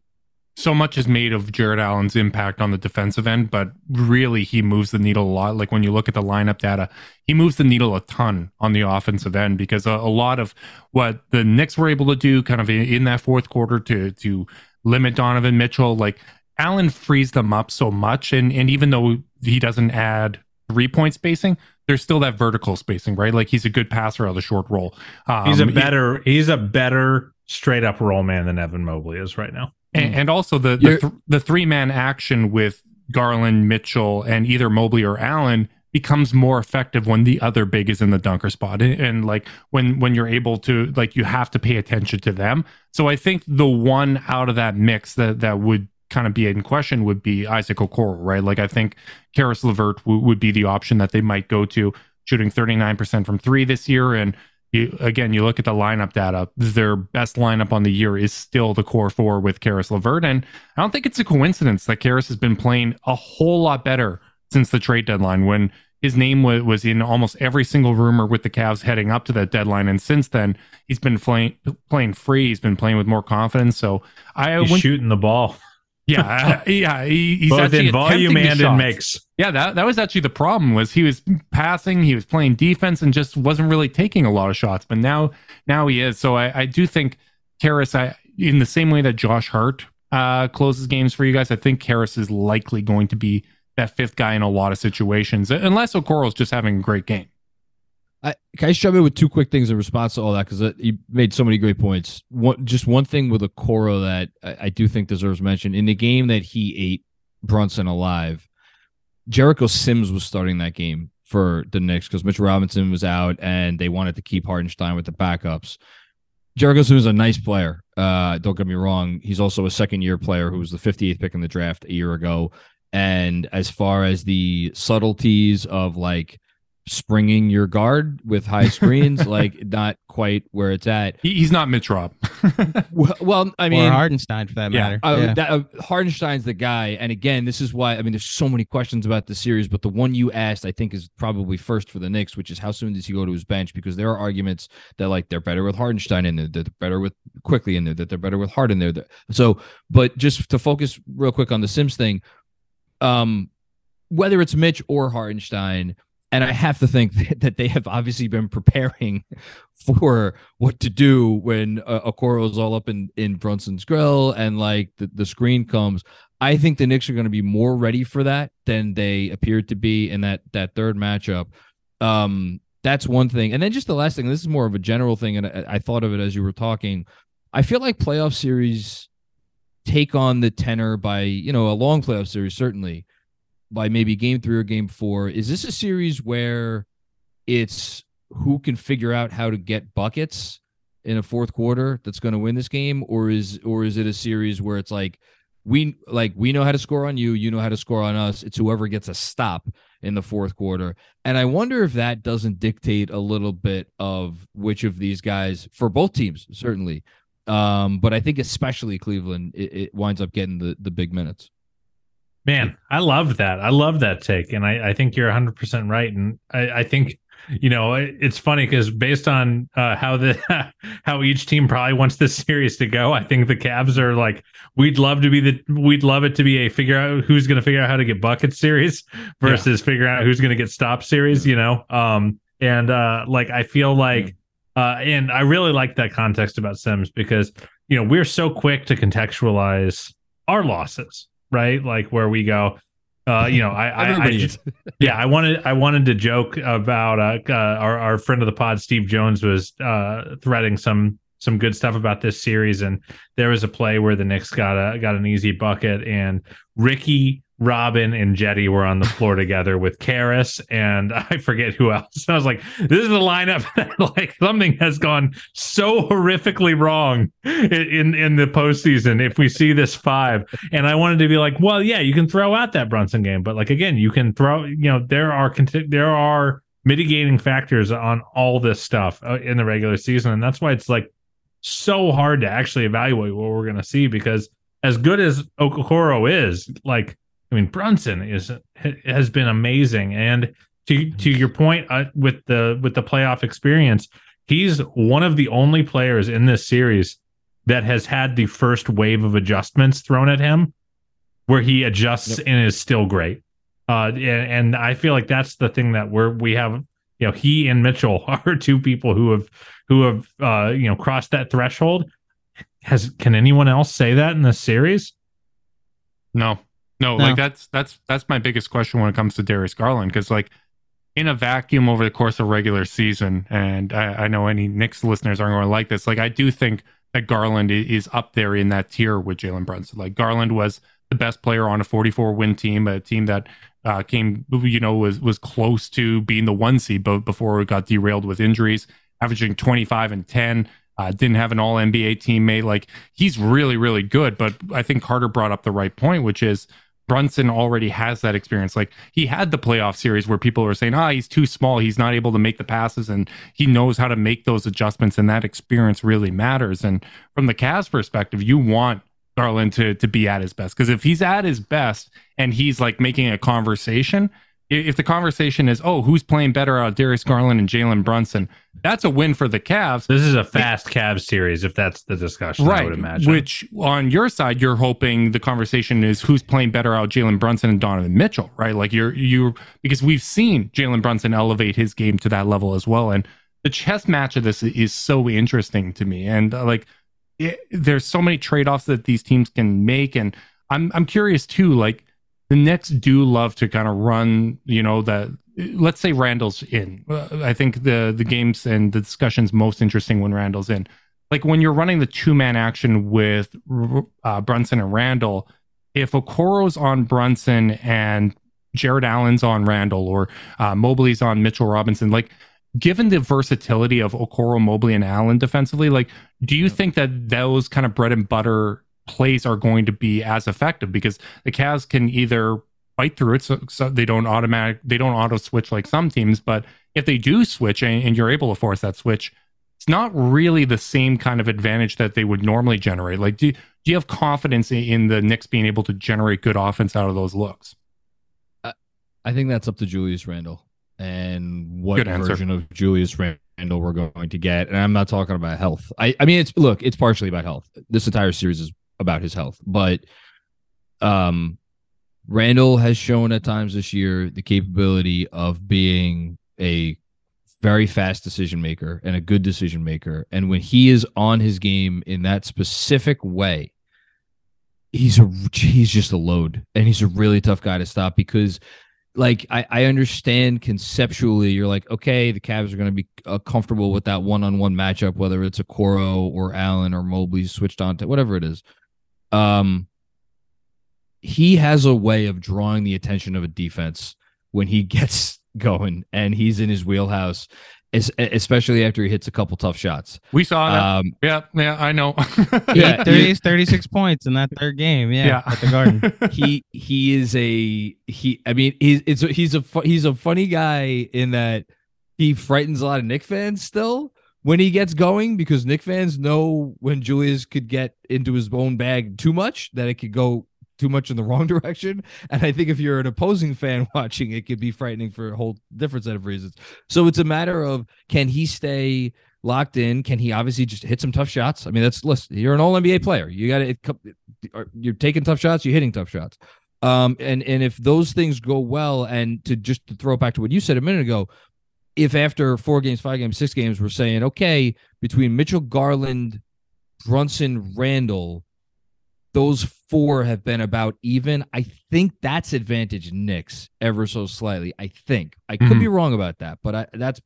so much is made of Jarrett Allen's impact on the defensive end, but really he moves the needle a lot. Like when you look at the lineup data, he moves the needle a ton on the offensive end because a, a lot of what the Knicks were able to do, kind of in, in that fourth quarter, to to limit Donovan Mitchell, like Allen frees them up so much, and and even though he doesn't add three point spacing, there's still that vertical spacing, right? Like he's a good passer out of the short roll. Um, He's a he- better he's a better straight up roll man than Evan Mobley is right now. And, hmm. and also the the, th- the three man action with Garland, Mitchell, and either Mobley or Allen becomes more effective when the other big is in the dunker spot, and, and like when when you're able to like you have to pay attention to them. So I think the one out of that mix that that would kind of be in question would be Isaac Okoro, right? Like I think Caris LeVert w- would be the option that they might go to, shooting 39% from three this year, and you, again, you look at the lineup data, their best lineup on the year is still the core four with Caris LeVert. And I don't think it's a coincidence that Caris has been playing a whole lot better since the trade deadline when his name was, was in almost every single rumor with the Cavs heading up to that deadline. And since then, he's been playing playing free. He's been playing with more confidence. So I He's shooting the ball. Yeah, (laughs) yeah, he, he's both actually in volume and in mix. Yeah, that that was actually the problem was he was passing, he was playing defense, and just wasn't really taking a lot of shots. But now now he is. So I, I do think Caris, I in the same way that Josh Hart uh, closes games for you guys, I think Caris is likely going to be that fifth guy in a lot of situations, unless Okoro's just having a great game. I, can I jump in with two quick things in response to all that? Because you made so many great points. One, just one thing with Okoro that I, I do think deserves mention in the game that he ate Brunson alive. Jericho Sims was starting that game for the Knicks because Mitch Robinson was out and they wanted to keep Hartenstein with the backups. Jericho Sims is a nice player. Uh, don't get me wrong. He's also a second year player who was the 58th pick in the draft a year ago. And as far as the subtleties of like springing your guard with high screens, (laughs) like not quite where it's at. He, he's not Mitch Rob. (laughs) Well, well I mean, or Hartenstein for that yeah, matter. uh, Yeah. that, uh, Hartenstein's the guy, and again, this is why I mean, there's so many questions about the series, but the one you asked, I think, is probably first for the Knicks, which is how soon does he go to his bench? Because there are arguments that like they're better with Hartenstein in there, that they're better with Quickley in there, that they're better with Harden there. that- So, but just to focus real quick on the Sims thing, um, whether it's Mitch or Hartenstein, and I have to think (laughs) that they have obviously been preparing (laughs) for what to do when uh, Okoro is all up in in Brunson's grill and like the, the screen comes. I think the Knicks are going to be more ready for that than they appeared to be in that that third matchup. Um, that's one thing, and then just the last thing. This is more of a general thing, and I, I thought of it as you were talking. I feel like playoff series take on the tenor by you know a long playoff series certainly by maybe game three or game four. Is this a series where it's who can figure out how to get buckets in a fourth quarter that's going to win this game, or is or is it a series where it's like we like we know how to score on you, you know how to score on us. It's whoever gets a stop in the fourth quarter. And I wonder if that doesn't dictate a little bit of which of these guys for both teams, certainly. Um, but I think especially Cleveland, it, it winds up getting the the big minutes. Man, I love that. I love that take. And I, I think you're 100% right. And I, I think, you know, it's funny because based on uh, how the (laughs) how each team probably wants this (laughs) series to go, I think the Cavs are like, we'd love to be the we'd love it to be a figure out who's going to figure out how to get bucket series (laughs) versus yeah. figure out who's going to get stop series. You know, um, and uh, like I feel like, uh, and I really like that context about Sims because you know we're so quick to contextualize our losses right? Like where we go, uh, you know, I, I, I just, (laughs) yeah, I wanted, I wanted to joke about uh, uh, our our friend of the pod, Steve Jones, was uh, threading some some good stuff about this series, and there was a play where the Knicks got a got an easy bucket, and Ricky Rubio and Jetty were on the floor together with Caris and (laughs) I forget who else. And I was like, this is a lineup (laughs) that like something has gone so horrifically wrong in in the postseason. If we see this five, and I wanted to be like, well, yeah, you can throw out that Brunson game, but like again, you can throw. You know, there are there are mitigating factors on all this stuff uh, in the regular season, and that's why it's like so hard to actually evaluate what we're going to see because as good as Okoro is, like I mean, Brunson is has been amazing, and to to your point uh, with the with the playoff experience, he's one of the only players in this series that has had the first wave of adjustments thrown at him, where he adjusts yep. and is still great. Uh, and, and I feel like that's the thing that we're we have. You know, he and Mitchell (laughs) are two people who have who have uh, you know crossed that threshold. Has can anyone else say that in this series? No, no, no, like that's that's that's my biggest question when it comes to Darius Garland because like in a vacuum over the course of regular season, and I, I know any Knicks listeners aren't going to like this. Like I do think that Garland is up there in that tier with Jalen Brunson. Like Garland was the best player on a 44 win team, a team that uh, came, you know, was was close to being the one seed, but before it got derailed with injuries, averaging 25 and 10. Uh, didn't have an all NBA teammate. Like he's really, really good. But I think Carter brought up the right point, which is Brunson already has that experience. Like he had the playoff series where people were saying, ah, he's too small. He's not able to make the passes and he knows how to make those adjustments. And that experience really matters. And from the Cavs perspective, you want Garland to, to be at his best. Because if he's at his best and he's like making a conversation, if the conversation is, oh, who's playing better out Darius Garland and Jalen Brunson, that's a win for the Cavs. This is a fast Cavs series, if that's the discussion, right, I would imagine. Which on your side, you're hoping the conversation is who's playing better out Jalen Brunson and Donovan Mitchell, right? Like you're you because we've seen Jalen Brunson elevate his game to that level as well. And the chess match of this is so interesting to me. And uh, like it, there's so many trade-offs that these teams can make. And I'm I'm curious too, like the Knicks do love to kind of run, you know, the let's say Randle's in. I think the the games and the discussions most interesting when Randle's in. Like when you're running the two man action with uh, Brunson and Randle, if Okoro's on Brunson and Jarrett Allen's on Randle or uh, Mobley's on Mitchell Robinson, like given the versatility of Okoro, Mobley, and Allen defensively, like do you think that those kind of bread and butter plays are going to be as effective because the Cavs can either fight through it so, so they don't automatic they don't auto switch like some teams, but if they do switch and, and, you're able to force that switch, it's not really the same kind of advantage that they would normally generate. Like, do, do you have confidence in, in the Knicks being able to generate good offense out of those looks? I think that's up to Julius Randle and what version of Julius Randle we're going to get. And I'm not talking about health. I, I mean, it's look, it's partially about health. This entire series is about his health. But um Randle has shown at times this year the capability of being a very fast decision maker and a good decision maker. And when he is on his game in that specific way, he's a he's just a load and he's a really tough guy to stop because like I, I understand conceptually you're like okay the Cavs are going to be uh, comfortable with that one-on-one matchup whether it's Okoro or Allen or Mobley switched on to whatever it is um he has a way of drawing the attention of a defense when he (laughs) gets going and he's in his wheelhouse especially after he hits a couple tough shots. We saw that. Um, yeah, yeah, I know. (laughs) yeah, 30, 36 points in that third game. Yeah, yeah. at the Garden. (laughs) he he is a he. I mean, he's it's he's a he's a funny guy in that he frightens a lot of Knick fans still when he gets going because Knick fans know when Julius could get into his own bag too much that it could go too much in the (laughs) wrong direction. And I think if you're an opposing fan (laughs) watching, it could be frightening for a whole different set of reasons. So it's a matter of can he stay locked in? Can he obviously just hit some tough shots? I mean, that's listen, you're an all NBA player. You got to you're taking tough shots, you're hitting tough shots. Um, and and if those things go well, and to just to throw it back to what you said a minute ago, if after four games, five games, six games, we're saying okay between Mitchell Garland, Brunson, Randle, those four have been about even. I think that's advantage Knicks ever so slightly. I think I could mm-hmm. be wrong about that, but I, that's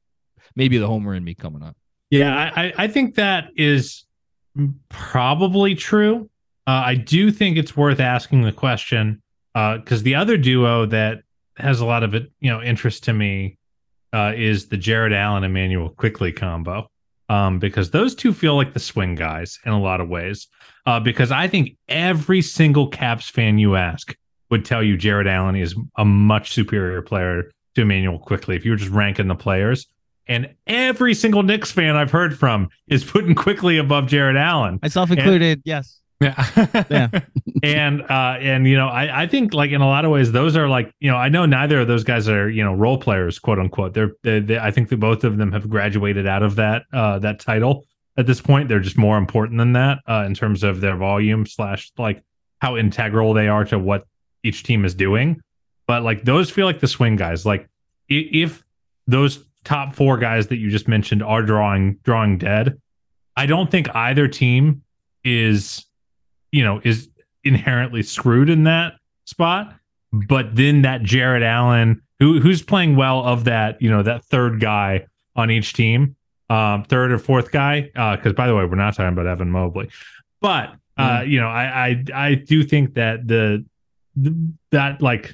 maybe the homer in me coming up. Yeah, I, I think that is probably true. Uh, I do think it's worth asking the question because uh, the other duo that has a lot of it, you know, interest to me uh, is the Jarrett Allen Immanuel Quickley combo um, because those two feel like the swing guys in a lot of ways. Uh, because I think every single Cavs fan you ask would tell you Jarrett Allen is a much superior player to Immanuel Quickley. if you were just ranking the players. And every single Knicks fan I've heard from is putting Quickley above Jarrett Allen. Myself included, and, yes. Yeah. yeah. (laughs) And uh and you know, I I think like in a lot of ways those are like, you know, I know neither of those guys are, you know, role players, quote unquote. They're they, they I think that both of them have graduated out of that uh that title at this point. They're just more important than that uh in terms of their volume slash like how integral they are to what each team is doing. But like those feel like the swing guys. Like if those top four guys that you just mentioned are drawing drawing dead, I don't think either team is you know, is inherently screwed in that spot. But then that Jarrett Allen, who who's playing well of that, you know, that third guy on each team, um, third or fourth guy. Because uh, by the way, we're not talking about Evan Mobley, but uh, mm. you know, I, I I do think that the, the that like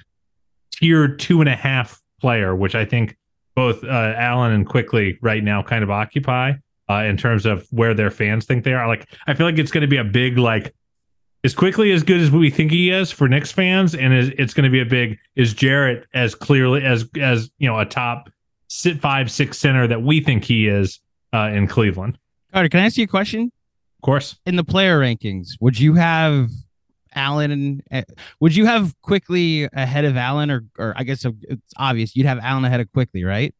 tier two and a half player, which I think both uh, Allen and Quickley right now kind of occupy uh, in terms of where their fans think they are. Like, I feel like it's going to be a big like as Quickley as good as we think he is for Knicks fans, and is, it's going to be a big. Is Jarrett as clearly as as you know a top sit five six center that we think he is uh, in Cleveland? Carter, can I ask you a question? Of course. In the player rankings, would you have Allen? Uh, would you have Quickley ahead of Allen, or or I guess it's obvious you'd have Allen ahead of Quickley, right?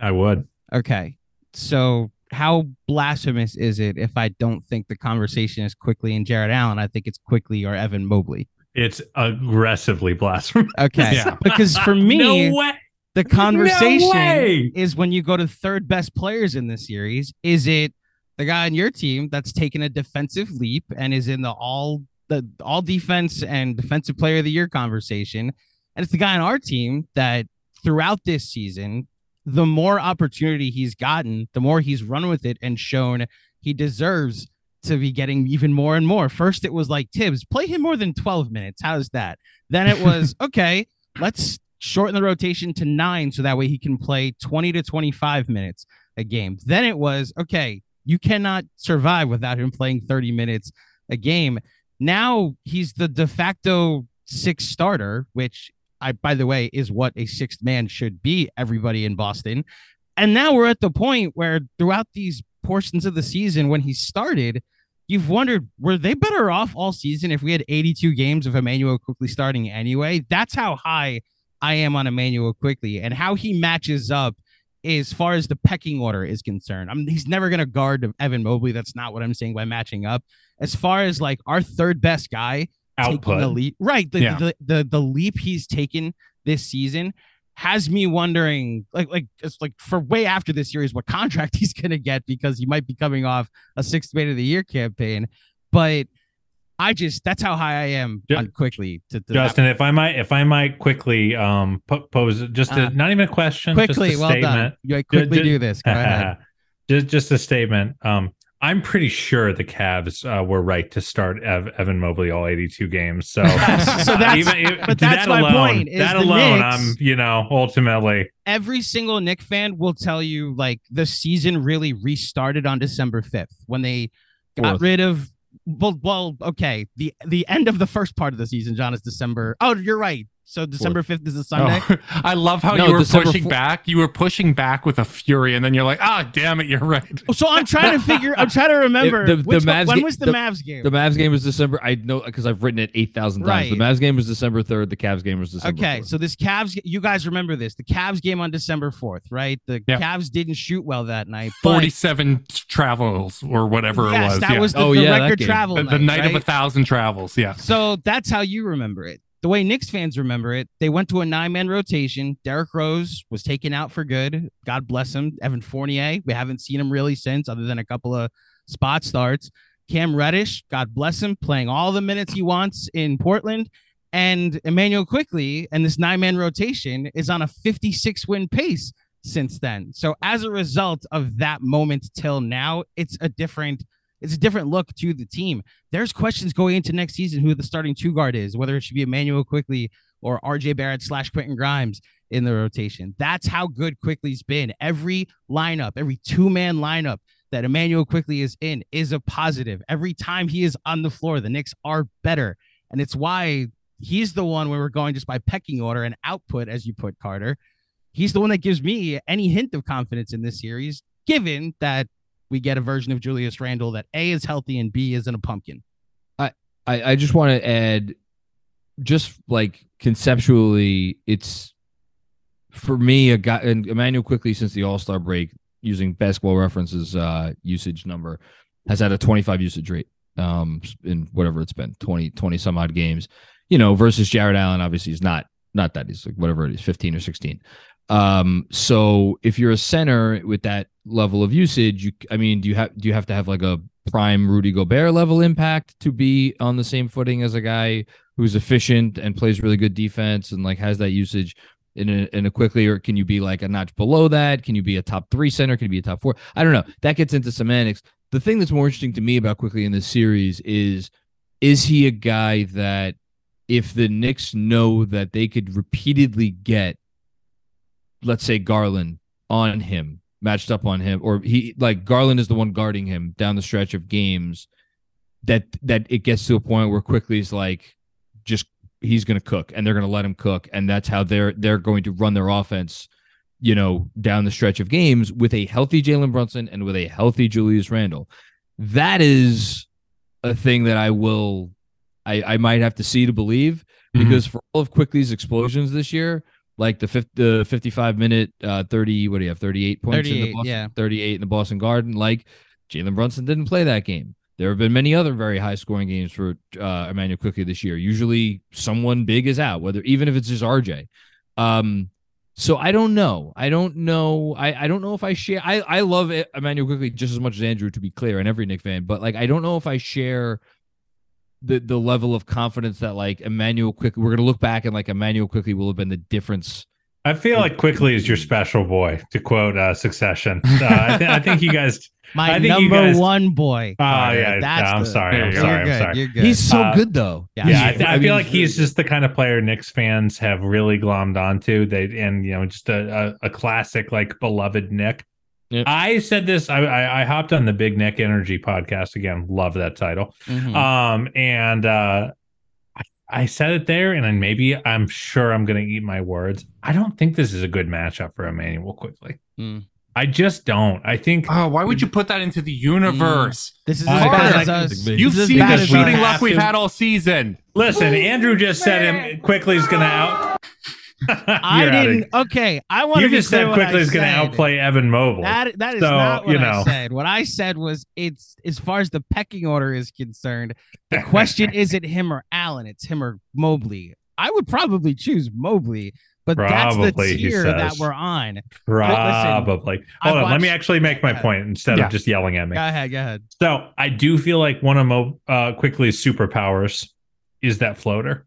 I would. Okay, so how blasphemous is it if I don't think the conversation is Quickley and Jarrett Allen? I think it's Quickley or Evan Mobley. It's aggressively blasphemous. Okay. Yeah. (laughs) Because for (laughs) me, no the conversation no is when you go to third best players in this series, is it the guy on your team that's taken a defensive leap and is in the all the all defense and defensive player of the year conversation? And it's the guy on our team that throughout this season the more opportunity he's gotten, the more he's run with it and shown he deserves to be getting even more and more. First, it was like Thibs, play him more than 12 minutes. How's that? Then it was, (laughs) okay, let's shorten the rotation to nine so that way he can play 20 to 25 minutes a game. Then it was, okay, you cannot survive without him playing 30 minutes a game. Now he's the de facto six starter, which I by the way is what a sixth man should be everybody in Boston. And now we're at the point where throughout these portions of the season when he started, you've wondered were they better off all season if we had 82 games of Immanuel Quickley starting anyway? That's how high I am on Immanuel Quickley and how he matches up as far as the pecking order is concerned. I mean, he's never going to guard Evan Mobley. That's not what I'm saying by matching up. As far as like our third best guy, taking the Output. leap. Right. The, Yeah. the, the the leap he's taken this season has me wondering, like, like it's like for way after this series, what contract (laughs) he's gonna get because he might be coming off a sixth man of the year campaign. But I just that's how high I am Ju- on Quickley to, to Justin, if I might, if I might quickly um pose just a, Uh, not even a question, quickly. just a well done. statement. You quickly ju- do this. Go ahead. (laughs) just just a statement. Um, I'm pretty sure the Cavs uh, were right to start Ev- Evan Mobley all 82 games. So, (laughs) so that's- even, but that's that my alone, point, is That alone, Knicks- I'm you know ultimately every single Knick fan will tell you like the season really restarted on December 5th when they got Fourth. rid of well, well, okay. The the end of the first part of the season, John, is December. Oh, you're right. So December 5th is a Sunday. Oh, (laughs) I love how No, you were December pushing four- back. You were pushing back with a fury, and then you're like, "Ah, damn it, you're right." So I'm trying to figure. I'm trying to (laughs) remember the- the which one- Mavs when ga- was the, the- Mavs game. The Mavs game was December. I know because I've written it eight thousand times. The Mavs game was December third. The Cavs game was December. Okay, 4th. so this Cavs, you guys remember this? The Cavs game on December fourth, right? The Yeah. Cavs didn't shoot well that night. but- Forty-seven travels or whatever Yes, it was. that yeah. was the, Oh, the yeah, record travel the, night, the night of a thousand travels. Yeah. So that's how you remember it. The way Knicks fans remember it, they went to a nine man rotation. Derrick Rose was taken out for good. God bless him. Evan Fournier, we haven't seen him really since, other than a couple of spot starts. Cam Reddish, God bless him, playing all the minutes he wants in Portland. And Immanuel Quickley and this nine man rotation is on a 56 win pace since then. So as a result of that moment till now, it's a different it's a different look to the team. There's questions going into next season who the starting two guard is, whether it should be Immanuel Quickley or RJ Barrett slash Quentin Grimes in the rotation. That's how good Quickley's been. Every lineup, every two man lineup that Immanuel Quickley is in is a positive. Every time he is on the floor, the Knicks are better. And it's why he's the one where we're going just by pecking order and output, as you put Carter. He's the one that gives me any hint of confidence in this series, given that we get a version of Julius Randle that A is healthy and B isn't a pumpkin. I, I just want to add, just like conceptually, it's for me a guy and Immanuel Quickley since the All Star break using Basketball References uh, usage number has had a 25 usage rate um in whatever it's been 20 20 some odd games you know versus Jarrett Allen obviously is not not that he's like whatever it is 15 or 16 um so if you're a center with that level of usage you I mean do you have do you have to have like a prime Rudy Gobert level impact to be on the same footing as a guy who's efficient and plays really good defense and like has that usage in a, in a Quickley? Or can you be like a notch below that? Can you be a top three center? Can you be a top four? I don't know. That gets into semantics. The thing that's more interesting to me about Quickley in this series is is he a guy that if the Knicks know that they could repeatedly get let's say Garland on him matched up on him or he like Garland is the one guarding him down the stretch of games that that it gets to a point where Quickley is like just he's going to cook and they're going to let him cook and that's how they're they're going to run their offense you know down the stretch of games with a healthy Jalen Brunson and with a healthy Julius Randle that is a thing that I will I I might have to see to believe Mhm. because for all of Quickley's explosions this year like the 50, the 55 minute uh 30 what do you have 38 points in 38, the Boston, yeah. 38 in the Boston Garden like Jalen Brunson didn't play that game there have been many other very high scoring games for uh, Immanuel Quickley this year. Usually, someone big is out, whether even if it's just RJ. Um, so I don't know. I don't know. I, I don't know if I share. I I love it, Immanuel Quickley just as much as Andrew, to be clear, and every Knick fan. But like, I don't know if I share the the level of confidence that like Immanuel Quickley. We're gonna look back and like Immanuel Quickley will have been the difference. I feel like Quickley is your special boy, to quote uh, Succession. Uh, I, th- I think you guys. (laughs) My I think number guys- one boy. Oh Carter. yeah, That's yeah, I'm the- sorry. I'm There you go. sorry. You're I'm sorry. You're good. He's so Uh, good though. Yeah. Yeah, I, th- I, mean, feel like he's just the kind of player Knicks fans have really glommed onto. They and you know just a a, a classic like beloved Knick. Yep. I said this. I, I I hopped on the Big Knick Energy podcast again. Love that title. Mhm. Um and uh I, I said it there, and then maybe I'm sure I'm going to eat my words. I don't think this is a good matchup for Immanuel Quickley. Mm. I just don't. I think Oh, why would you put that into the universe? This is as because bad I- as us. You've This seen the shooting luck we've had all season. Listen, Andrew just said him Quickley is going to out. (laughs) I didn't. adding- Okay, I want You to just said Quickley Quickley is going to outplay Evan Mobley. That that is So, not what you I said. What I said was it's as far as the pecking order is concerned. The (laughs) question isn't him or Allen; it's him or Mobley. I would probably choose Mobley, but that's the he tier that we're on. Probably. I've Hold on. Let me actually make my point instead Yeah. of just yelling at me. Go ahead, go ahead. So I do feel like one of Mo uh, Quickley's superpowers is that floater.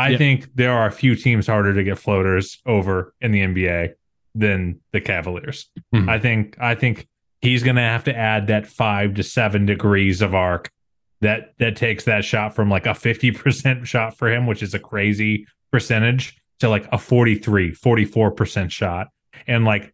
I Yeah. think there are a few teams harder to get floaters over in the NBA than the Cavaliers. Mhm. I think I think he's going to have to add that 5 to 7 degrees of arc that that takes that shot from like a 50% (laughs) shot for him, which is a crazy percentage to like a 43, 44% shot. And like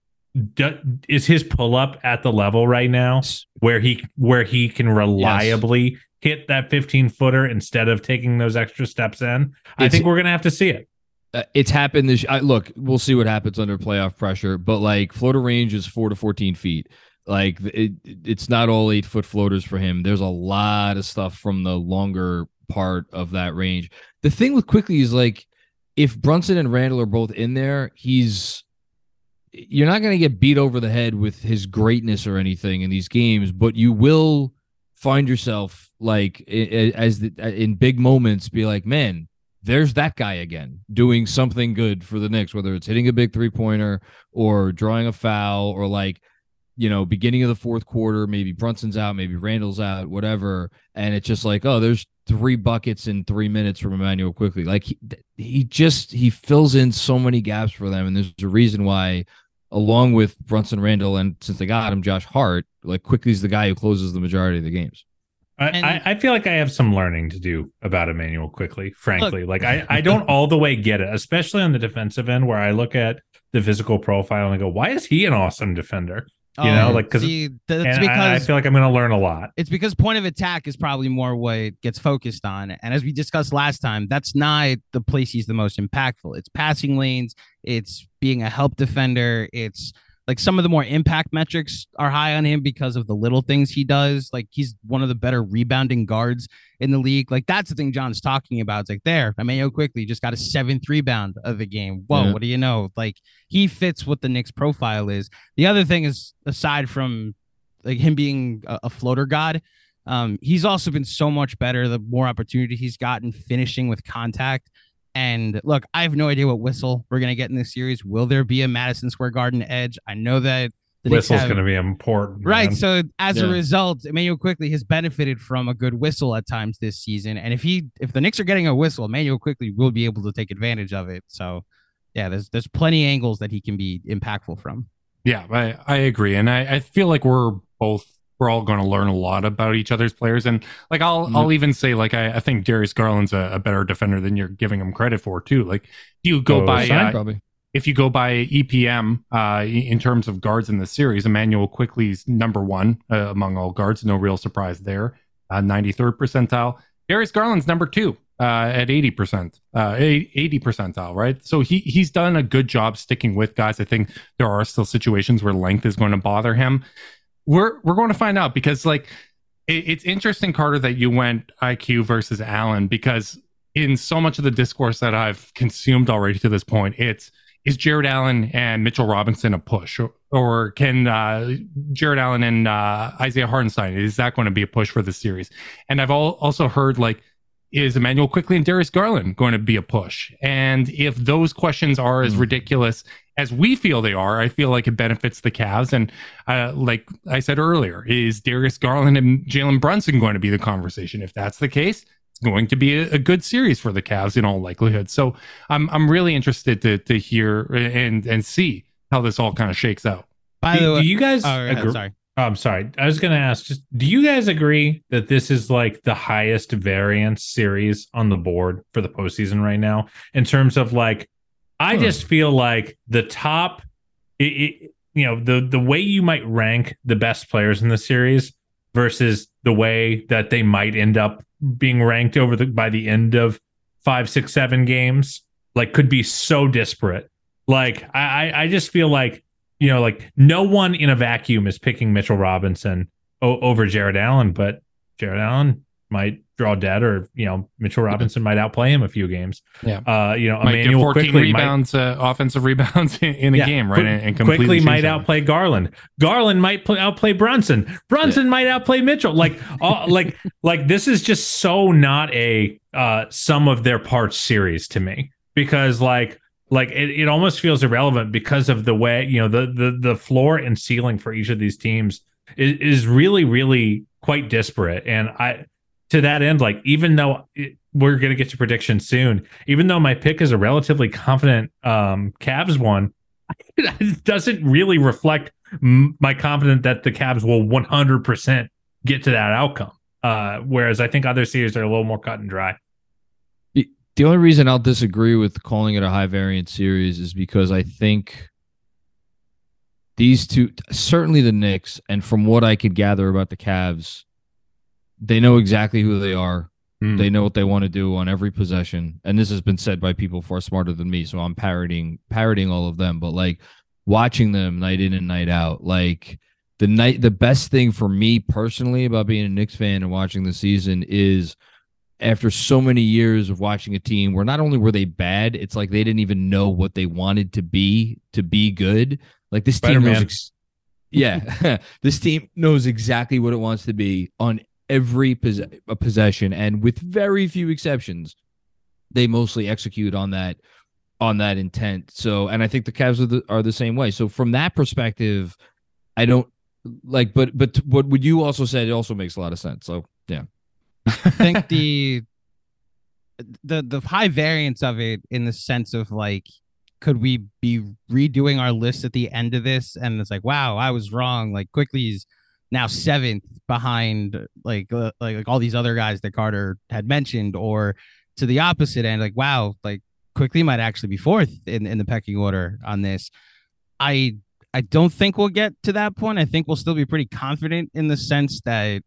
d- is his pull up at the level right now where he where he can reliably hit that 15 footer instead of taking those extra steps in? I It's- think we're gonna have to see it. Uh, it's happened this I, look we'll see what happens under playoff pressure but like floater range is 4 to 14 feet. Like it, it's not all eight foot floaters for him. There's a lot of stuff from the longer part of that range. The thing with Quickley is like if brunson and Randle are both in there he's you're not going to get beat over the head with his greatness or anything in these games but you will find yourself like as the, in big moments be like man there's that guy again doing something good for the Knicks, whether it's hitting a big three pointer or drawing a foul or like, you know, beginning of the fourth quarter, maybe Brunson's out, maybe Randle's out, whatever. And it's just like, oh, there's three buckets in three minutes from Immanuel Quickley. Like he, he just, he fills in so many gaps for them. And there's a reason why, along with Brunson Randle, and since they got him, Josh Hart, like Quickley's the guy who closes the majority of the games. I, I, I feel like I have some learning to do about Immanuel Quickley, frankly. like I, I don't (laughs) all the way get it, especially on the defensive end where I look at the physical profile and I go, why is he an awesome defender? You oh, know, Oh, like, 'cause- see, that's because I, I feel like I'm gonna learn a lot. it's because point of attack is probably more what gets focused on. And as we discussed last time, that's not the place he's the most impactful. It's passing lanes, it's being a help defender, it's like some of the more impact metrics are high on him because of the little things he does. Like he's one of the better rebounding guards in the league. Like that's the thing John's talking about. It's like there, Immanuel Quickley just got a seventh rebound of the game. Whoa, Yeah. what do you know? Like he fits what the Knicks profile is. The other thing is aside from like him being a, a floater god, um, he's also been so much better the more opportunity he's gotten finishing with contact. And look, I have no idea what whistle we're gonna get in this series. Will there be a Madison Square Garden edge? I know that the Knicks Whistle's have- gonna be important. Right. man. So as a result, Immanuel Quickley has benefited from a good whistle at times this season. And if he if the Knicks are getting a whistle, Immanuel Quickley will be able to take advantage of it. So yeah, there's there's plenty angles that he can be impactful from. Yeah, I, I agree. And I, I feel like we're both we're all going to learn a lot about each other's players. And like I'll Mhm. I'll even say like I, I think Darius Garland's a, a better defender than you're giving him credit for too. Like if you go Oh, by sign uh, if you go by EPM uh, in terms of guards in the series, Immanuel Quickley's number one uh, among all guards. No real surprise there. Uh, 93rd percentile. Darius Garland's number two uh, at 80%, uh, 80 percentile, right? So he he's done a good job sticking with guys. I think there are still situations where length is going to bother him. We're we're going to find out because like it, it's interesting, Carter, that you went IQ versus Allen because in so much of the discourse that I've consumed already to this point, it's is Jarrett Allen and Mitchell Robinson a push, or, or can uh, Jarrett Allen and uh, Isaiah Hartenstein is that going to be a push for the series? And I've all, also heard like, is Immanuel Quickley and Darius Garland going to be a push? And if those questions are as Hmm. ridiculous as we feel they are, I feel like it benefits the Cavs. And uh, like I said earlier, is Darius Garland and Jalen Brunson going to be the conversation? If that's the case, it's going to be a, a good series for the Cavs in all likelihood. So I'm I'm really interested to to hear and and see how this all kind of shakes out. By do, the way, do you guys oh, go agree- sorry. Oh, I'm sorry. I was going to ask just do you guys agree that this is like the highest variance series on the board for the postseason right now in terms of like I Huh. just feel like the top it, it, you know the the way you might rank the best players in the series versus the way that they might end up being ranked over the by the end of five, six, seven games, like could be so disparate. Like I, I I just feel like you know, like no one in a vacuum is picking Mitchell Robinson o- over Jarrett Allen, but Jarrett Allen might draw dead, or you know, Mitchell Robinson might outplay him a few games. Yeah. Uh, you know, Might get Immanuel 14 Quickley might- rebounds, uh, offensive rebounds in, (laughs) in a Yeah, game, right? quick- and, and Quickley might outplay Garland. Garland might play, outplay Brunson. Brunson might outplay Mitchell. Like, all, (laughs) like, like this is just so not a uh, sum of their parts series to me because like. Like it, it almost feels irrelevant because of the way you know the the the floor and ceiling for each of these teams is, is really really quite disparate and I to that end like even though it, we're going to get to predictions soon even though my pick is a relatively confident um Cavs one (laughs) it doesn't really reflect my confidence that the Cavs will 100% get to that outcome. Uh, whereas I think other series are a little more cut and dry. The only reason I'll disagree with calling it a high variance series is because I think these two, certainly the Knicks, and from what I could gather about the Cavs, they know exactly who they are. Hmm. They know what they want to do on every possession. And this has been said by people far smarter than me. So I'm parroting parroting all of them. But like watching them night in and night out, like the night the best thing for me personally about being a Knicks fan and watching the season is after so many years of watching a team where not only were they bad, it's like they didn't even know what they wanted to be to be good. Like this team knows ex- yeah, (laughs) this team knows exactly what it wants to be on every pos- a possession, and with very few exceptions, they mostly execute on that on that intent. So, and I think the Cavs are the, are the same way. So, from that perspective, I don't like, but but what would you also said it also makes a lot of sense. So, yeah, I (laughs) think the the the high variance of it in the sense of like could we be redoing our list at the end of this and it's like wow I was wrong like Quickley's now seventh behind like uh, like like all these other guys that Carter had mentioned or to the opposite end like wow like Quickley might actually be fourth in in the pecking order on this I I don't think we'll get to that point I think we'll still be pretty confident in the sense that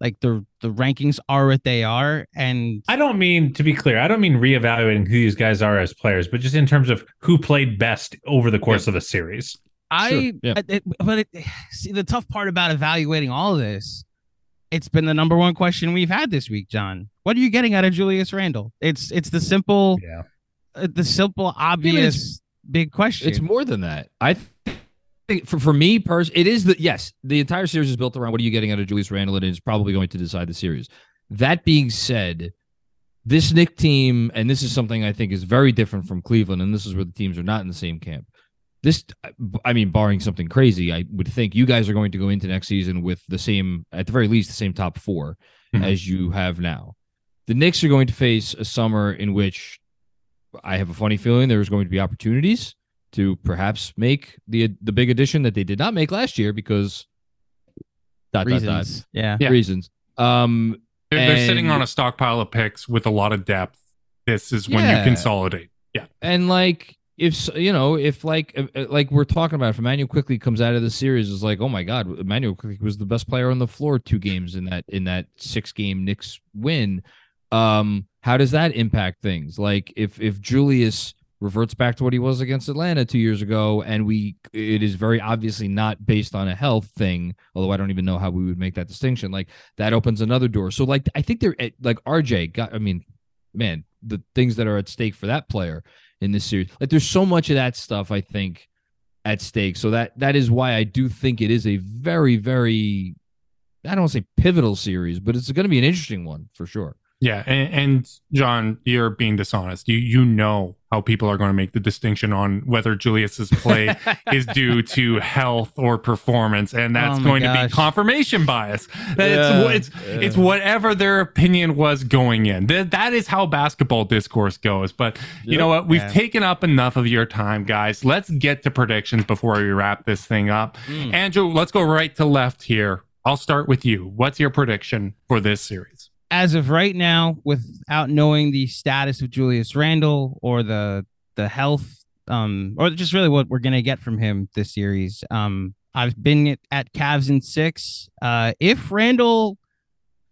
like the the rankings are what they are and I don't mean to be clear. I don't mean reevaluating who these guys are as players, but just in terms of who played best over the course of a series. I, yeah. I- it- but it, (sighs) see the tough part about evaluating all of this it's been the number one question we've had this week John what are you getting out of Julius Randle it's it's the simple Yeah. uh, the simple obvious big question it's more than that. I think for for me, pers- it is the yes. The entire series is built around what are you getting out of Julius Randle, and it's probably going to decide the series. That being said, this Knick team, and this is something I think is very different from Cleveland, and this is where the teams are not in the same camp. This, I mean, barring something crazy, I would think you guys are going to go into next season with the same, at the very least, the same top 4 Mhm. as you have now. The Knicks are going to face a summer in which I have a funny feeling there's going to be opportunities to perhaps make the the big addition that they did not make last year because dot dot dot reasons yeah Yeah. reasons. Um, They're, they're sitting on a stockpile of picks with a lot of depth. This is when Yeah. you consolidate. Yeah. and like if you know if like uh, like we're talking about if Immanuel Quickley comes out of the series is like oh my god Immanuel Quickley was the best player on the floor two games in that in that six game Knicks win. Um, how does that impact things? Like if if Julius reverts back to what he was against Atlanta two years ago, and we it is very obviously not based on a health thing. Although I don't even know how we would make that distinction. Like that opens another door. So like I think they're like RJ got. I mean, man, the things that are at stake for that player in this series. Like there's so much of that stuff I think at stake. So that that is why I do think it is a very very I don't want to say pivotal series, but it's going to be an interesting one for sure. Yeah, and, and John, you're being dishonest. You you know how people are going to make the distinction on whether Julius's play (laughs) is due to health or performance, and that's Oh going to be confirmation bias. Yeah, it's it's yeah. it's whatever their opinion was going in. That that is how basketball discourse goes. But you know what? We've Yeah. taken up enough of your time, guys. Let's get to predictions before we wrap this thing up. Mm. Andrew, let's go right to left here. I'll start with you. What's your prediction for this series? As of right now, without knowing the status of Julius Randle or the the health, um, or just really what we're gonna get from him this series, um, I've been at, at Cavs in six. Uh, if Randle,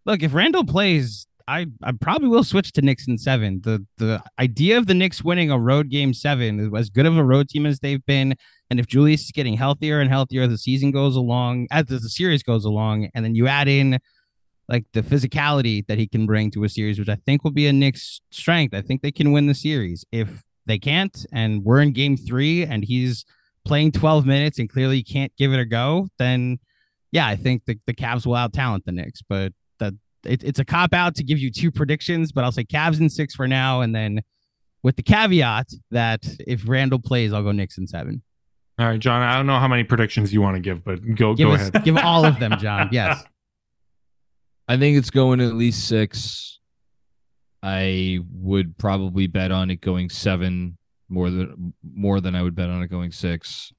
look, if Randle plays, I I probably will switch to Knicks in seven. The the idea of the Knicks winning a road game seven as good of a road team as they've been. And if Julius is getting healthier and healthier as the season goes along, as the series goes along, and then you add in like the physicality that he can bring to a series, which I think will be a Knicks strength. I think they can win the series. If they can't, and we're in game three and he's playing 12 minutes and clearly can't give it a go, then yeah, I think the, the Cavs will out talent the Knicks. But that it, it's a cop out to give you two predictions, but I'll say Cavs in six for now. And then with the caveat that if Randle plays, I'll go Knicks in seven. All right, John. I don't know how many predictions you want to give, but go Give go us, ahead. give all of them, (laughs) John. Yes. I think it's going at least six. I would probably bet on it going seven more than more than I would bet on it going six.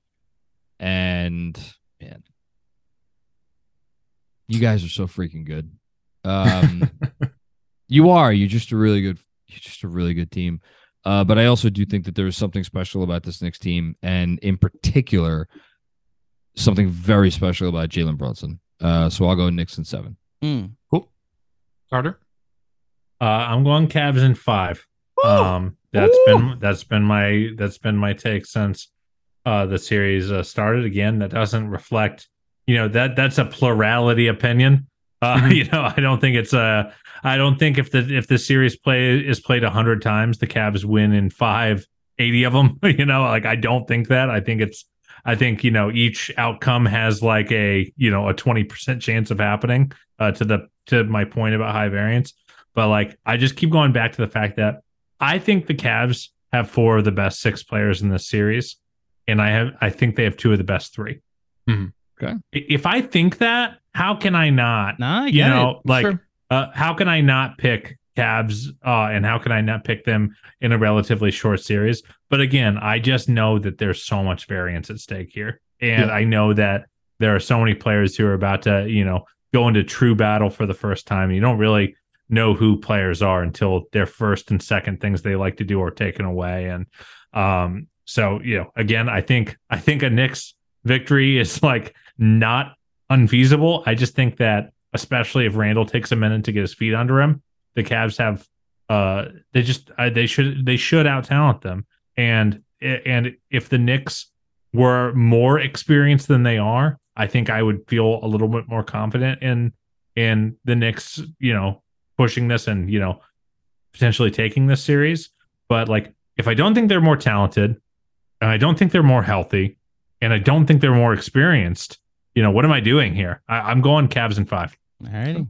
And man, you guys are so freaking good. Um, (laughs) you are. You're just a really good. You're just a really good team. Uh, but I also do think that there is something special about this Knicks team, and in particular, something very special about Jalen Brunson. Uh, so I'll go Knicks in seven. Mm. Carter. Uh, I'm going Cavs in five. Um, that's been that's been my that's been my take since uh, the series uh, started. Again, that doesn't reflect, you know, that that's a plurality opinion. Uh, (laughs) Mhm. You know, I don't think it's a. I don't think if the if the series play is played a hundred times, the Cavs win in five, 80 of them. (laughs) You know, like I don't think that. I think it's. I think you know each outcome has like a you know a twenty percent chance of happening. Uh, to the to my point about high variance, but like I just keep going back to the fact that I think the Cavs have four of the best six players in this series, and I have I think they have two of the best 3 Mhm. Okay. If I think that, how can I not? Nah, I you know, it. like Sure. uh, how can I not pick Cavs? Uh, and how can I not pick them in a relatively short series? But again, I just know that there's so much variance at stake here, and Yeah. I know that there are so many players who are about to, you know, go into true battle for the first time. You don't really know who players are until their first and second things they like to do are taken away, and um, so you know, again, I think I think a Knicks victory is like not unfeasible. I just think that especially if Randle takes a minute to get his feet under him, the Cavs have uh they just uh, they should they should out talent them. And and if the Knicks were more experienced than they are, I think I would feel a little bit more confident in in the Knicks, you know, pushing this and, you know, potentially taking this series. But like if I don't think they're more talented and I don't think they're more healthy and I don't think they're more experienced, you know, what am I doing here? I, I'm going Cavs in five. All righty.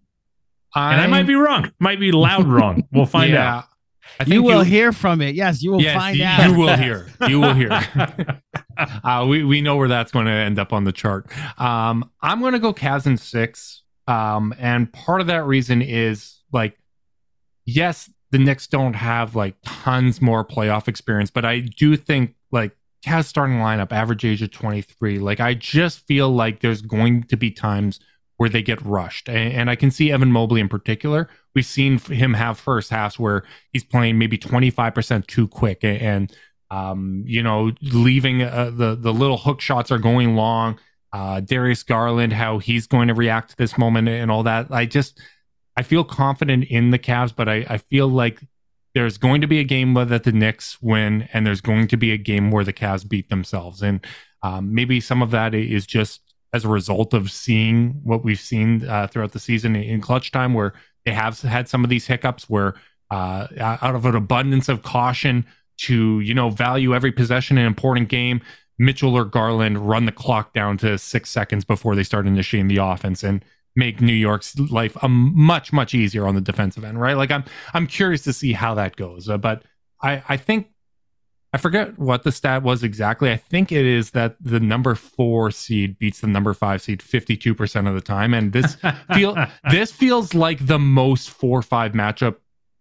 And I might be wrong. Might be loud wrong. We'll (laughs) find yeah, out. I You will hear from it. Yes, you will yes, find you, out. you will hear. (laughs) You will hear. (laughs) uh, we we know where that's going to end up on the chart. Um, I'm going to go Cavs in six, um, and part of that reason is like, yes, the Knicks don't have like tons more playoff experience, but I do think like Cavs starting lineup, average age of 23. Like I just feel like there's going to be times where they get rushed, and, and I can see Evan Mobley in particular. We've seen him have first halves where he's playing maybe 25% too quick and, and um, you know, leaving uh, the the little hook shots are going long. Uh, Darius Garland, how he's going to react to this moment and all that. I just I feel confident in the Cavs, but I, I feel like there's going to be a game where that the Knicks win, and there's going to be a game where the Cavs beat themselves, and um, maybe some of that is just as a result of seeing what we've seen uh, throughout the season in clutch time, where they have had some of these hiccups, where uh, out of an abundance of caution to you know value every possession in an important game, Mitchell or Garland run the clock down to six seconds before they start initiating the offense and make New York's life a much much easier on the defensive end, right? Like I'm I'm curious to see how that goes, uh, but I I think I forget what the stat was exactly. I think it is that the number four seed beats the number five seed 52% of the time. And this (laughs) feel this feels like the most four five matchup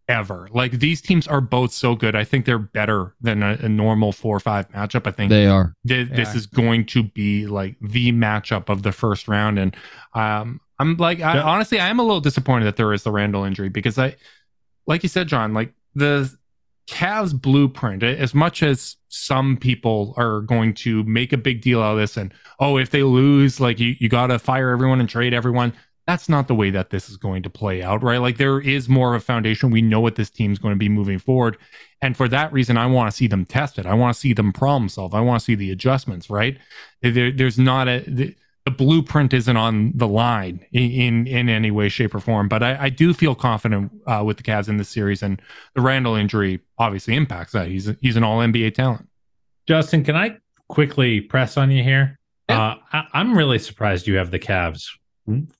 ever. Like these teams are both so good. I think they're better than a, a normal four five matchup. I think They are. thi- They this are. is going to be like the matchup of the first round. And um, I'm like, I, Yeah. honestly, I am a little disappointed that there is the Randle injury because I, like you said, John, like the Cavs blueprint, as much as some people are going to make a big deal out of this and, oh, if they lose, like you, you got to fire everyone and trade everyone. That's not the way that this is going to play out, right? Like there is more of a foundation. We know what this team's going to be moving forward. And for that reason, I want to see them tested. I want to see them problem solve. I want to see the adjustments, right? There, there's not a, the, the blueprint isn't on the line in in, in any way, shape, or form. But I, I do feel confident uh, with the Cavs in this series, and the Randle injury obviously impacts that. He's he's an All NBA talent. Justin, can I quickly press on you here? Yeah. Uh, I, I'm really surprised you have the Cavs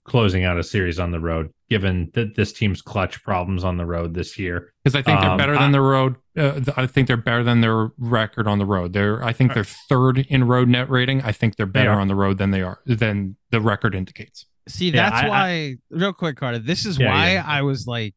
closing out a series on the road, given that this team's clutch problems on the road this year. because I think they're Um, better I- than the road. Uh, I think they're better than their record on the road. They're I think they're third in road net rating. I think they're better are. on the road than they are than the record indicates. See, Yeah, that's I- I- why. real quick, Carter. This is Yeah, why yeah. I was like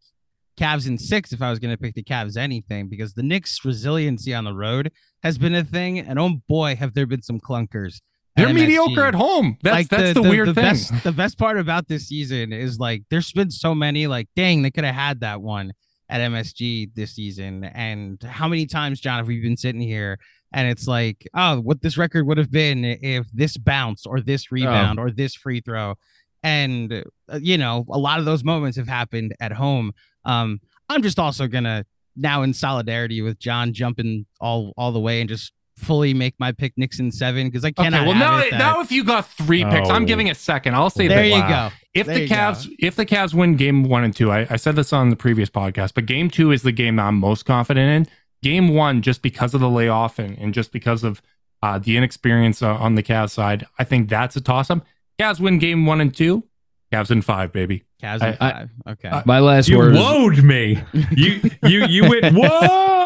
Cavs in six if I was going to pick the Cavs anything because the Knicks' resiliency on the road has been a thing, and oh boy, have there been some clunkers. They're MSG. mediocre at home. That's that's the, weird thing. Best, the best part about this season is like there's been so many like dang they could have had that one at MSG this season, and how many times John have we been sitting here and it's like oh what this record would have been if this bounce or this rebound or this free throw, and uh, you know a lot of those moments have happened at home. Um, I'm just also gonna now in solidarity with John jumping all all the way and just fully make my pick Knicks in seven because I cannot. Okay, well now it that- now if you got three picks, I'm Oh. giving a second. I'll say there that you Wow. go. if There the you go. Cavs if the Cavs win game one and two, I, I said this on the previous podcast, but game two is the game that I'm most confident in. Game one, just because of the layoff and, and just because of uh, the inexperience uh, on the Cavs side, I think that's a toss up. Cavs win game one and two. Cavs in five, baby. Cavs I- in five. okay. My last You word. is- woed me. You you you went whoa (laughs)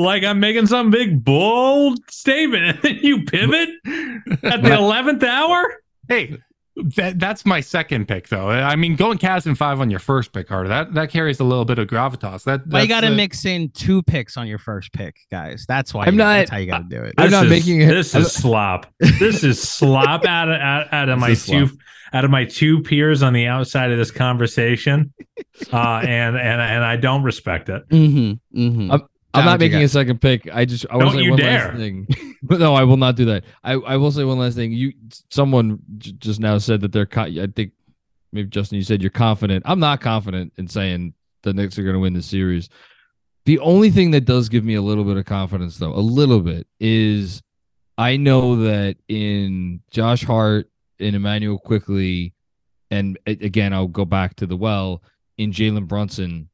like I'm making some big bold statement, and (laughs) then you pivot at the eleventh hour. Hey, that, that's my second pick, though. I mean, going Cavs in five on your first pick, Carter, that, that carries a little bit of gravitas. That but you got to uh, mix in two picks on your first pick, guys. That's why. I'm you, not- That's how you got to do it. I'm not is- making it- This is slop. This is slop out of out, out of This my two slop. Out of my two peers on the outside of this conversation, (laughs) uh, and and and I don't respect it. Mm-hmm. Mm-hmm. I'm- I'm not making a second pick. I just I want Don't say you one dare. last thing. (laughs) But no, I will not do that. I, I will say one last thing. You someone j- just now said that they're co- I think maybe Justin you said you're confident. I'm not confident in saying the Knicks are going to win the series. The only thing that does give me a little bit of confidence though, a little bit is I know that in Josh Hart in Immanuel Quickley and again I'll go back to the well in Jalen Brunson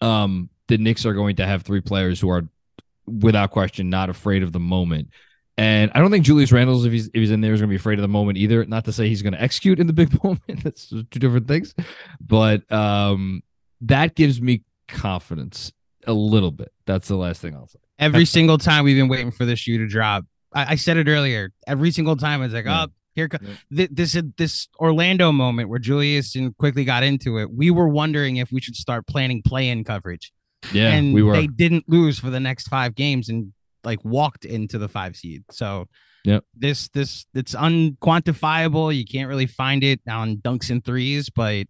um the Knicks are going to have three players who are without question not afraid of the moment. And I don't think Julius Randles, if he's if he's in there, is going to be afraid of the moment either. Not to say he's going to execute in the big (laughs) moment. That's two different things. But um, that gives me confidence a little bit. That's the last thing I'll say. Every single time we've been waiting for this shoe to drop. I, I said it earlier. Every single time it's like, Yeah. oh, here th- this this Orlando moment where Julius and Quickley got into it. We were wondering if we should start planning play-in coverage. Yeah, and we were. they didn't lose for the next five games and like walked into the five seed. So yeah, this this it's unquantifiable. You can't really find it on dunks and threes, but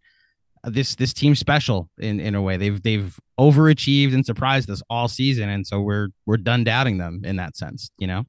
this this team's special in in a way. They've they've overachieved and surprised us all season, and so we're we're done doubting them in that sense. You know.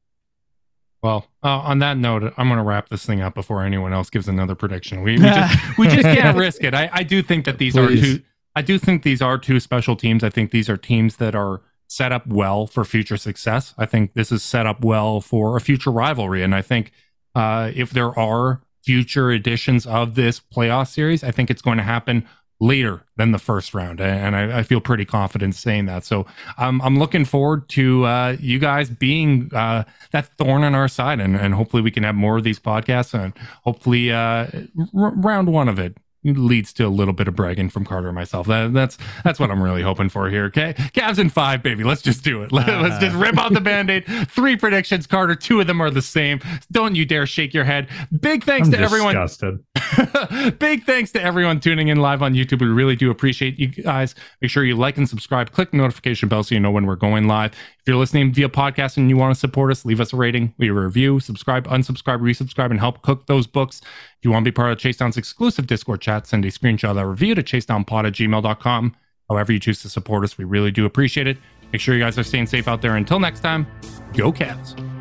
Well, uh, on that note, I'm going to wrap this thing up before anyone else gives another prediction. We, we just (laughs) we just can't risk it. I, I do think that these are two. I do think these are two special teams. I think these are teams that are set up well for future success. I think this is set up well for a future rivalry, and I think uh, if there are future editions of this playoff series, I think it's going to happen later than the first round, and I, I feel pretty confident saying that. So um, I'm looking forward to uh, you guys being uh, that thorn on our side, and, and hopefully we can have more of these podcasts, and hopefully uh, r- round one of it leads to a little bit of bragging from Carter and myself. That, that's that's what I'm really hoping for here. Okay, Cavs in five, baby. Let's just do it. (laughs) Let, us uh-huh. just rip out the band-aid. (laughs) Three predictions, Carter. Two of them are the same. Don't you dare shake your head. Big thanks I'm to everyone. (laughs) Big thanks to everyone tuning in live on YouTube. We really do appreciate you guys. Make sure you like and subscribe. Click the notification bell so you know when we're going live. If you're listening via podcast and you want to support us, leave us a rating, leave a review, subscribe, unsubscribe, resubscribe, and help cook those books. If you want to be part of Chase Down's exclusive Discord chat, send a screenshot of that review to chasedownpod at gmail.com. However you choose to support us, we really do appreciate it. Make sure you guys are staying safe out there. Until next time, go Cavs.